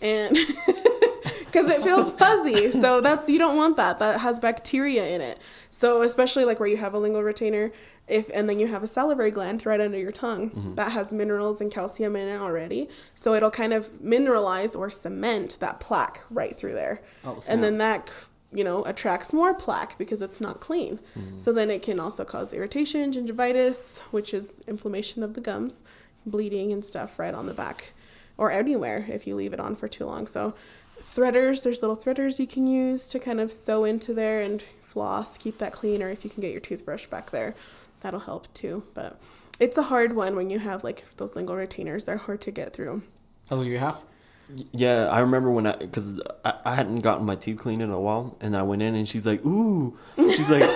and because it feels fuzzy. So that's you don't want that. That has bacteria in it. So especially like where you have a lingual retainer, if and then you have a salivary gland right under your tongue mm-hmm. that has minerals and calcium in it already. So it'll kind of mineralize or cement that plaque right through there,
Oh,
and then that you know attracts more plaque because it's not clean. Mm-hmm. So then it can also cause irritation, gingivitis, which is inflammation of the gums, bleeding and stuff right on the back or anywhere if you leave it on for too long. So threaders, there's little threaders you can use to kind of sew into there and floss, keep that clean, or if you can get your toothbrush back there, that'll help too. But it's a hard one when you have like those lingual retainers, they're hard to get through.
Oh, you have?
Yeah, I remember when I because I, I hadn't gotten my teeth cleaned in a while, and I went in and she's like, "Ooh," she's like,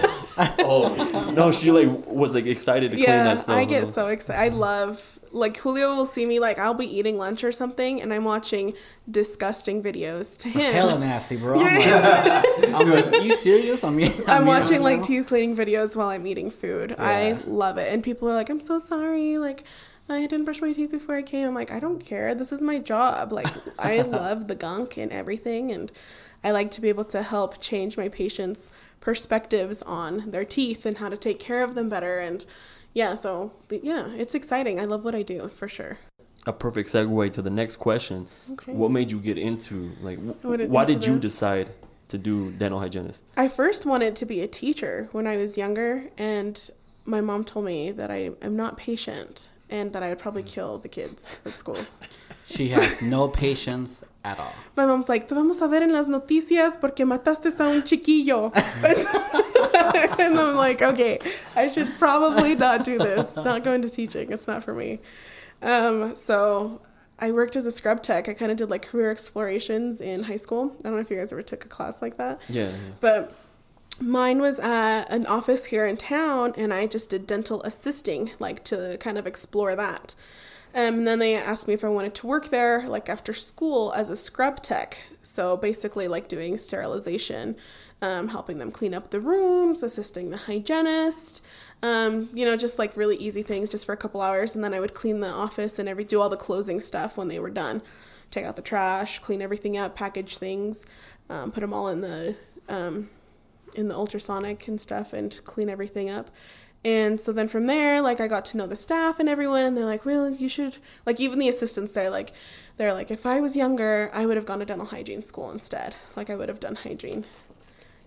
"Oh no," she like was like excited to clean
yeah,
that stuff.
I get so excited. I love like Julio will see me like I'll be eating lunch or something, and I'm watching disgusting videos to him.
Hella nasty, bro. I'm like, I'm like, you serious? I'm, I'm,
I'm watching like teeth cleaning videos while I'm eating food. I love it. And people are like, I'm so sorry. Like, I didn't brush my teeth before I came. I'm like, I don't care. This is my job. Like, I love the gunk and everything. And I like to be able to help change my patients' perspectives on their teeth and how to take care of them better. And yeah, so yeah, it's exciting. I love what I do for sure.
a perfect segue to the next question.
Okay.
What made you get into like? wh- why did you decide to do dental hygienist?
I first wanted to be a teacher when I was younger, and my mom told me that I am not patient and that I would probably mm. kill the kids at schools.
She has no patience at all.
My mom's like, te vamos a ver en las noticias porque mataste a un chiquillo. and I'm like, okay, I should probably not do this. Not go into teaching. It's not for me. Um, so I worked as a scrub tech. I kind of did like career explorations in high school. I don't know if you guys ever took a class like that.
Yeah, yeah.
But mine was at an office here in town, and I just did dental assisting, like to kind of explore that. Um, and then they asked me if I wanted to work there, like after school, as a scrub tech. So basically, like doing sterilization, um, helping them clean up the rooms, assisting the hygienist. Um, you know, just like really easy things, just for a couple hours, and then I would clean the office and every do all the closing stuff when they were done. Take out the trash, clean everything up, package things, um, put them all in the um, in the ultrasonic and stuff and clean everything up. And so then from there, like I got to know the staff and everyone, and they're like, "Well, you should." Like even the assistants, they're like, they're like, if I was younger, I would have gone to dental hygiene school instead. Like I would have done hygiene.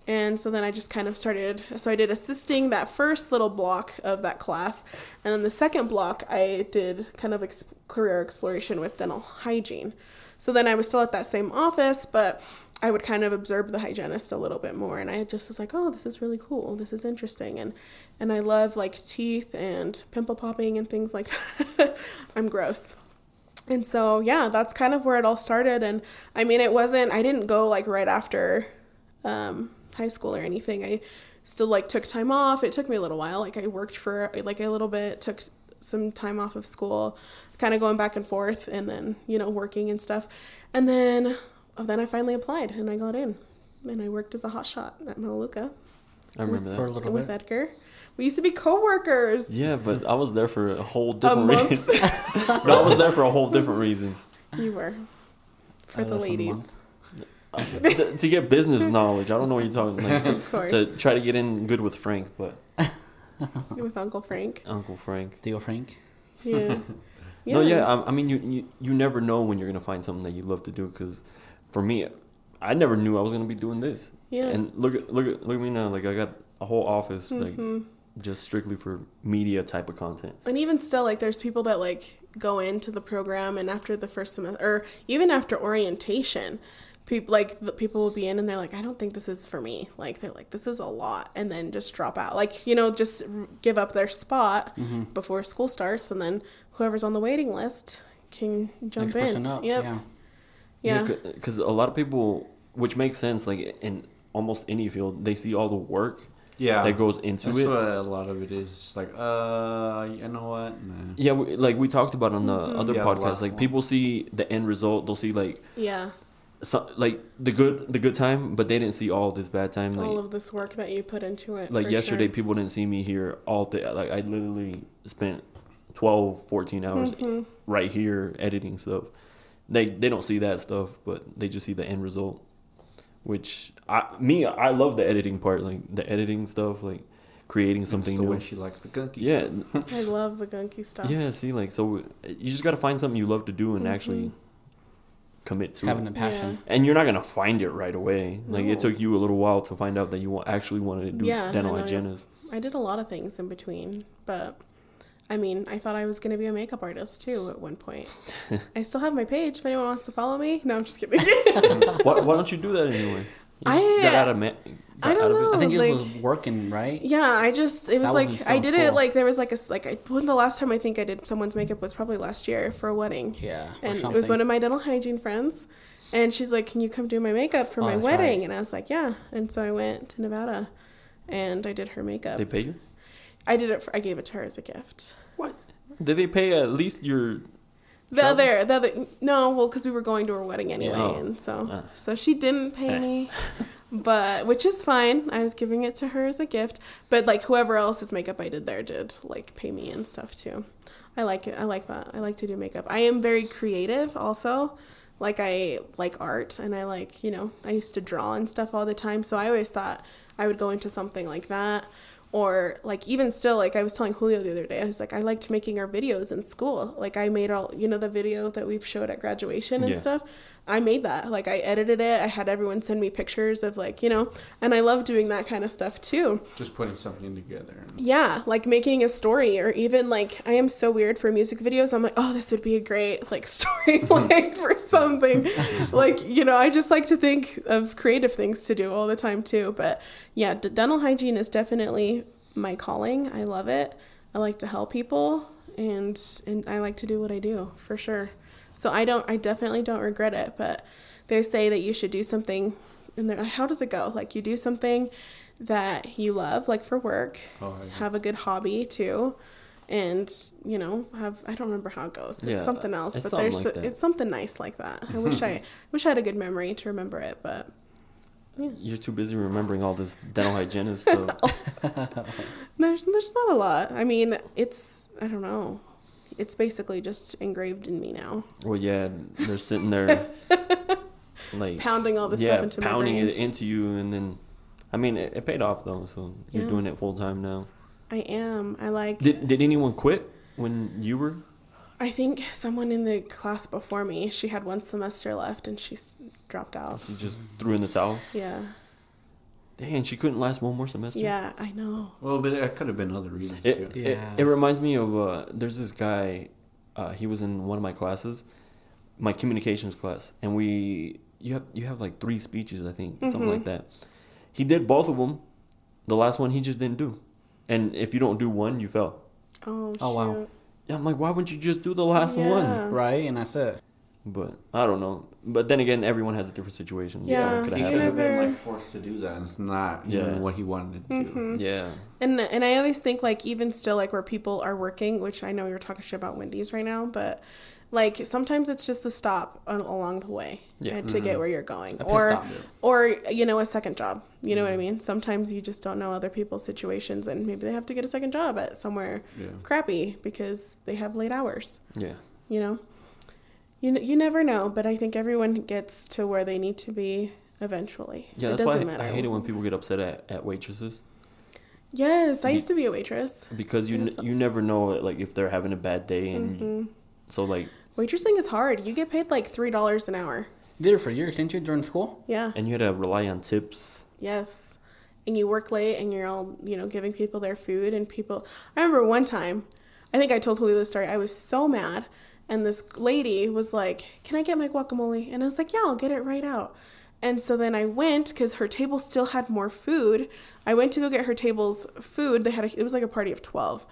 And so then I just kind of started. So I did assisting that first little block of that class, and then the second block I did kind of ex- career exploration with dental hygiene. So then I was still at that same office, but I would kind of observe the hygienist a little bit more, and I just was like, oh, this is really cool. This is interesting, and and I love like teeth and pimple popping and things like that. I'm gross. And so, yeah, that's kind of where it all started. And I mean, it wasn't, I didn't go like right after um, high school or anything. I still like took time off. It took me a little while. Like, I worked for like a little bit, took some time off of school, kind of going back and forth, and then you know working and stuff, and then Oh, then I finally applied and I got in, and I worked as a hot shot at Melaleuca
I remember that
For a
that.
little
with
bit.
Edgar. We used to be coworkers.
Yeah, but I was there for a whole different
month?
reason. no, I was there for a whole different reason.
You were for
I
the
left for a
ladies.
month.
to, to get business knowledge. I don't know what you're talking like to,
Of course.
to try to get in good with Frank, but
with Uncle Frank.
Uncle Frank.
Tío Frank.
Yeah.
No, yeah. I, I mean, you, you you never know when you're gonna find something that you love to do. Because for me, I never knew I was gonna be doing this.
Yeah.
And look at look at look at me now. Like I got a whole office
Mm-hmm.
like just strictly for media type of content.
And even still, like, there's people that like go into the program, and after the first semester, or even after orientation, people like the people will be in, and they're like, I don't think this is for me. Like, they're like, this is a lot, and then just drop out. Like, you know, just r- give up their spot
Mm-hmm.
before school starts, and then whoever's on the waiting list can jump
Next
in.
up.
Yep.
Yeah.
Yeah.
Because a lot of people, which makes sense, like in almost any field, they see all the work
Yeah,
that goes into
That's
it.
what a lot of it is. It's like, uh, you know what? Nah.
Yeah, we, like we talked about on the
Mm-hmm.
other
Yeah,
podcast.
last
Like
one.
people see the end result, they'll see like
Yeah.
so, like the good the good time, but they didn't see all this bad time. Like
All of this work that you put into it.
like yesterday,
sure.
people didn't see me here all day. Like I literally spent 12, 14 hours
Mm-hmm.
right here editing stuff. They they don't see that stuff, but they just see the end result. Which I me I love the editing part, like the editing stuff, like creating something
That's the
new.
way she likes the gunky.
Yeah,
stuff.
I love the gunky stuff.
yeah. See, like so, you just gotta find something you love to do and mm-hmm. actually commit to
Having
it.
the passion.
And you're not gonna find it right away. Like it took you a little while to find out that you actually wanted to do
Yeah,
dental
I
hygienist.
I did a lot of things in between, but I mean, I thought I was going to be a makeup artist too at one point. I still have my page if anyone wants to follow me. No, I'm just kidding.
why, why don't you do that anyway? You
I-
got out of ma-
I don't
out of
know.
it?
I think it
like-
was working, right?
yeah, I just it was
That
like
wasn't
I
so
did it like there was like a like I when the last time I think I did someone's makeup was probably last year for a wedding.
Yeah. or
and it was one of my dental hygiene friends and she's like can you come do my makeup for
Oh,
my wedding
right.
and i was like yeah and so i went to nevada and i did her makeup
They pay you?
i did it for, i gave it to her as a gift
What? Did they pay at least your?
the other the other no well because we were going to her wedding anyway
Oh.
and so
Ah.
so she didn't pay me but which is fine i was giving it to her as a gift but like whoever else's makeup i did there did like pay me and stuff too i like it i like that i like to do makeup i am very creative also like i like art and i like you know i used to draw and stuff all the time so i always thought i would go into something like that or like even still like i was telling julio the other day i was like i liked making our videos in school like i made all you know the video that we've showed at graduation and
Yeah.
stuff i made that. Like i edited it. I had everyone send me pictures of like you know and i love doing that kind of stuff too.
Just putting something together.
yeah like making a story or even like i am so weird for music videos. I'm like oh this would be a great like storyline for something. Like you know i just like to think of creative things to do all the time too. But yeah d- dental hygiene is definitely my calling. I love it. I like to help people and and i like to do what i do for sure so i don't i definitely don't regret it but they say that you should do something and they're how does it go like you do something that you love like for work
Oh, yeah.
have a good hobby too and you know have i don't remember how it goes it's
Yeah,
something else
it's
but
something
there's
like that.
it's something nice like that i wish i wish i had a good memory to remember it but Yeah.
You're too busy remembering all this dental hygienist stuff.
there's there's not a lot i mean it's i don't know it's basically just engraved in me now
well, yeah, they're sitting there, like
pounding all this
yeah,
stuff into
pounding it into you, and then, I mean, it, it paid off though. So you're doing it full time now.
i am i like
Did Did anyone quit when you were?
i think someone in the class before me she had one semester left and she dropped out
She just threw in the towel.
yeah
Dang, she couldn't last one more semester.
yeah i know
Well, but it could have been other reasons
It,
too.
it,
Yeah.
it reminds me of uh, there's this guy, uh, he was in one of my classes, my communications class, and we you have you have like three speeches I think something like that. He did both of them. The last one he just didn't do, and if you don't do one, you fail.
oh,
Oh, wow.
shoot.
Yeah, I'm like, why wouldn't you just do the last one?
Yeah.
Right, and that's it.
But I don't know. But then again, everyone has a different situation.
Yeah,
Something coulda
He could have been like forced to do that, and it's not
Yeah.
even what he wanted to do. Mm-hmm.
Yeah.
And and I always think like even still like where people are working, which I know you're talking shit about Wendy's right now, but like sometimes it's just a stop a- along the way
Yeah.
to get mm-hmm. where you're going,
pit
or
stop.
or you know a second job. You know what I mm-hmm. mean? Sometimes you just don't know other people's situations, and maybe they have to get a second job at somewhere
Yeah.
crappy because they have late hours.
Yeah.
You know, you you never know, but I think everyone gets to where they need to be eventually.
Yeah,
it
that's why
doesn't
I,
matter.
I hate it when people get upset at, at waitresses
Yes, I used to be a waitress.
because you
Yes.
n- you never know like if they're having a bad day and
Mm-hmm.
so like
Waitressing is hard. You get paid like three dollars an hour.
You did it for years, didn't you, during school?
Yeah.
and you had to rely on tips.
Yes. And you work late and you're all, you know, giving people their food and people I remember one time, I think I told Julio this story, I was so mad and this lady was like, Can I get my guacamole? And I was like, Yeah, I'll get it right out. And so then I went because her table still had more food. I went to go get her table's food. They had a, it was like a party of twelve,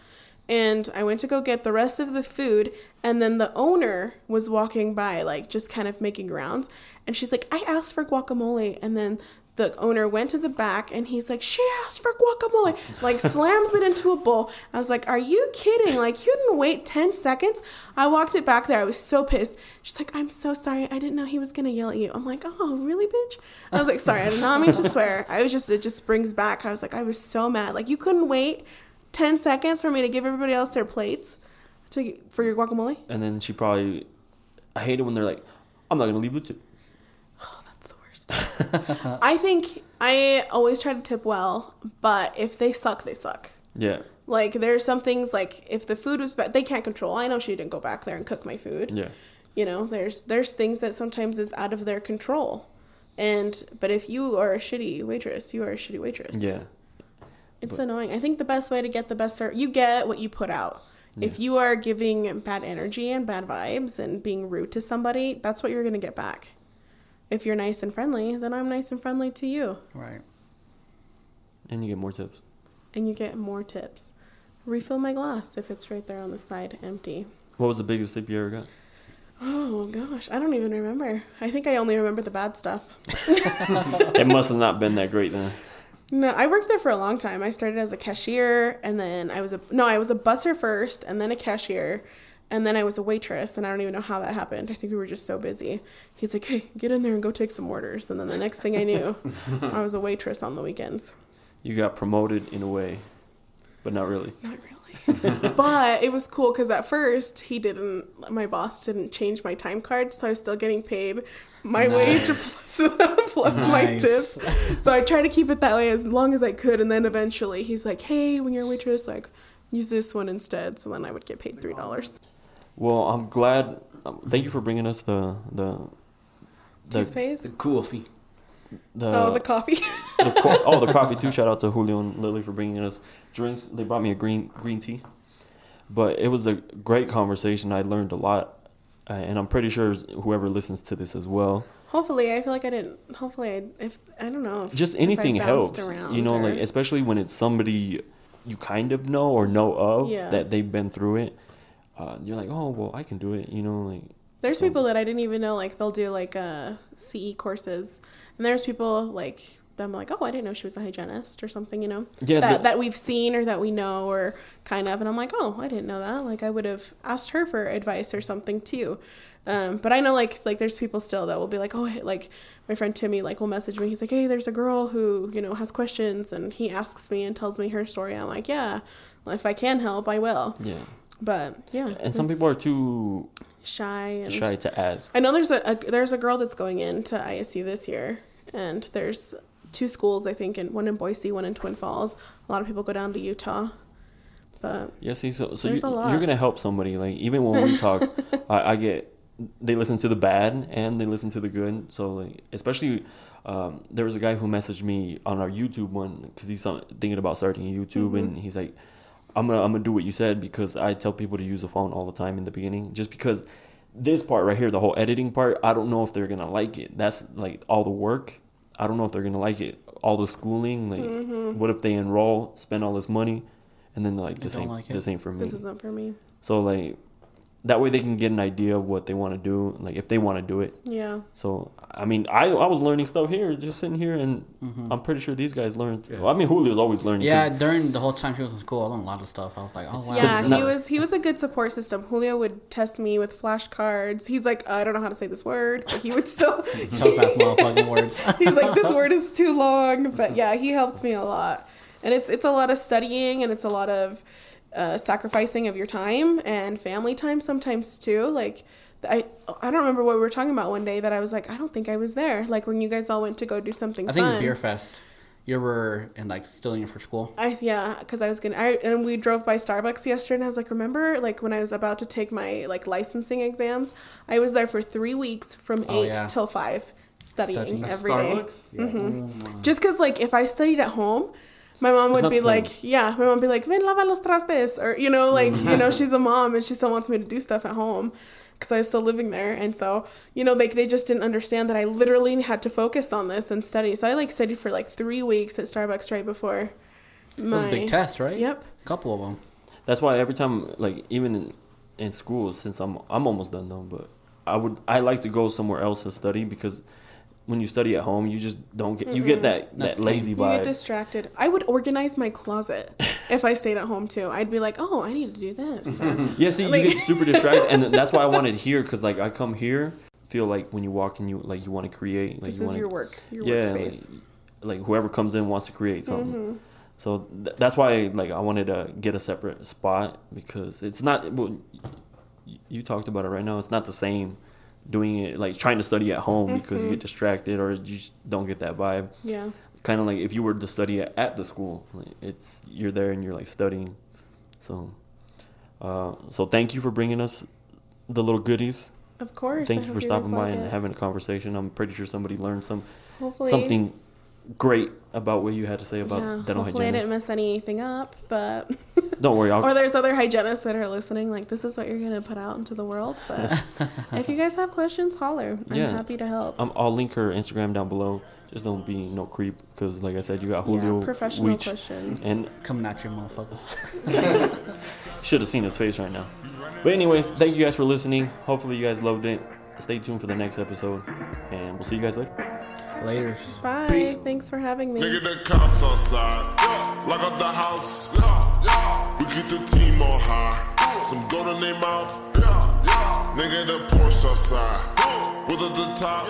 and I went to go get the rest of the food. And then the owner was walking by, like just kind of making rounds, and she's like, "I asked for guacamole," and then the owner went to the back and he's like, She asked for guacamole. Like slams it into a bowl. I was like, Are you kidding? Like you didn't wait 10 seconds? I walked it back there. I was so pissed. She's like, I'm so sorry. I didn't know he was gonna yell at you. I'm like, Oh, really, bitch? I was like, sorry, I did not mean to swear. I was just it just brings back. I was like, I was so mad. Like you couldn't wait 10 seconds for me to give everybody else their plates to for your guacamole?
And then she probably I hate it when they're like, I'm not gonna leave the tip.
Oh, that's the worst. I think I always try to tip well, but if they suck, they suck.
Yeah.
Like there's some things like if the food was bad, they can't control. I know she didn't go back there and cook my food.
Yeah.
You know, there's there's things that sometimes is out of their control. And but if you are a shitty waitress, you are a shitty waitress.
Yeah.
It's annoying. I think the best way to get the best ser- you get what you put out. If you are giving bad energy and bad vibes and being rude to somebody, that's what you're going to get back. If you're nice and friendly, then I'm nice and friendly to you
Right.
And you get more tips.
and you get more tips. Refill my glass if it's right there on the side empty.
What was the biggest tip you ever got?
Oh gosh, I don't even remember. I think I only remember the bad stuff.
it must have not been that great then.
No, I worked there for a long time. I started as a cashier and then I was a no, I was a busser first and then a cashier and then I was a waitress and I don't even know how that happened. I think we were just so busy. He's like, "Hey, get in there and go take some orders." And then the next thing I knew, I was a waitress on the weekends.
You got promoted in a way, but not really.
Not really. but it was cool because at first he didn't, my boss didn't change my time card, so I was still getting paid my wage plus, plus my
Nice.
tips. So I tried to keep it that way as long as I could, and then eventually he's like, "Hey, when you're a waitress, like use this one instead." So then I would get paid three dollars.
Well, I'm glad. Um, thank you for bringing us the the the
Toothpaste.
Cool feet.
the,
oh, the coffee.
the co- oh the coffee too. Shout out to Julio and Lily for bringing us drinks. They brought me a green green tea, but it was a great conversation. I learned a lot, uh, and I'm pretty sure whoever listens to this as well.
hopefully, I feel like I didn't. Hopefully, I if I don't know. if-
Just anything helps.
around
You know,
or-
like especially when it's somebody you kind of know or know of
Yeah.
that they've been through it. Uh, you're like, oh well, I can do it. You know, like
There's
so-
people that I didn't even know like they'll do like uh, CE courses, and there's people like them like oh I didn't know she was a hygienist or something you know
Yeah,
that
the-
that we've seen or that we know or kind of and I'm like oh I didn't know that like I would have asked her for advice or something too, um, but I know like like there's people still that will be like oh like my friend Timmy like will message me he's like hey there's a girl who you know has questions and he asks me and tells me her story I'm like yeah well, if I can help I will
yeah.
But yeah
And some people are too
shy and
shy to ask.
I know there's a, a there's a girl that's going into ISU this year, and there's two schools I think, and one in Boise, one in Twin Falls. A lot of people go down to Utah, but
Yeah, see, so so you, you're gonna help somebody. Like even when we talk, I, I get they listen to the bad and they listen to the good. So like especially, um, there was a guy who messaged me on our YouTube one because he's thinking about starting a YouTube, and he's like, I'm gonna I'm gonna do what you said because I tell people to use the phone all the time in the beginning, just because this part right here, the whole editing part, I don't know if they're gonna like it. That's like all the work. I don't know if they're gonna like it. All the schooling, like, mm-hmm. what if they enroll, spend all this money, and then like this ain't
like
this ain't for me.
this isn't for me.
So like, that way they can get an idea of what they want to do, like if they want to do it.
Yeah.
So I mean, I I was learning stuff here, just sitting here, and mm-hmm. I'm pretty sure these guys learned. Well, I mean, Julio's always learning.
Yeah, during the whole time she was in school, I learned a lot of stuff. I was like, oh wow.
Yeah, he was he was a good support system. Julio would test me with flashcards. He's like, uh, I don't know how to say this word, but he would still.
Tough ass motherfucking words.
He's like, this word is too long, but yeah, he helped me a lot. And it's it's a lot of studying and it's a lot of uh, sacrificing of your time and family time sometimes too. Like I I don't remember what we were talking about one day that I was like, I don't think I was there. Like when you guys all went to go do something
I think
fun.
it's Beer Fest. You were in like still in for school.
I yeah, because I was gonna. I and we drove by Starbucks yesterday, and I was like, remember, like when I was about to take my like licensing exams, I was there for three weeks from
Oh,
eight
yeah.
till five, studying
Studying.
every day.
Starbucks? Yeah.
Just because like if I studied at home, my mom would be
the same.
like, yeah, my mom would be like, ven lava los trastes, or you know, like you know, mm. she's a mom and she still wants me to do stuff at home. Because I was still living there, and so you know, like they just didn't understand that I literally had to focus on this and study. So I like studied for like three weeks at Starbucks right before
It
my
was a big test, right?
Yep.
A couple of them.
That's why every time, like even in, in school, since I'm I'm almost done though, but I would I like to go somewhere else and study because when you study at home, you just don't get you get that
Not
that
the
lazy vibe.
You get distracted. I would organize my closet if I stayed at home too. I'd be like, oh, I need to do this. or-
Yeah, see,
Like-
you get super distracted, and that's why I wanted here because like I come here, feel like when you walk in, you like you want to create, like
this
you
is
want
your work, your
yeah,
workspace.
like, like whoever comes in wants to create something.
Mm-hmm.
So th- that's why like I wanted to get a separate spot because it's not. Well, you talked about it right now. It's not the same doing it like trying to study at home because
Mm-hmm.
you get distracted or you just don't get that vibe.
yeah.
Kind of like if you were to study at, at the school, like it's you're there and you're like studying. So, uh, so thank you for bringing us the little goodies.
Of course.
Thank
I
you for stopping by
like
and
it.
having a conversation. I'm pretty sure somebody learned some
Hopefully,
something great about what you had to say about
Yeah,
dental
hopefully I didn't mess anything up, but
Don't worry, I'll
or there's other hygienists that are listening. Like this is what you're gonna put out into the world. But if you guys have questions, holler. I'm
Yeah.
happy to help.
Um, I'll link her Instagram down below. Just don't be no creep, because like I said, you got Julio
yeah, professional
Weech,
questions.
and
Coming at your motherfucker.
should have seen his face right now. But anyways, thank you guys for listening. Hopefully you guys loved it. Stay tuned for the next episode, and we'll see you guys later.
Later.
Bye.
Peace.
Thanks for having me.
Nigga, the cops outside. Lock up the house. We keep the team on high. Some gold in their mouth. Nigga, the Porsche outside. With at the top.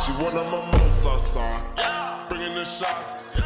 She one of my most outside. Bringing the shots.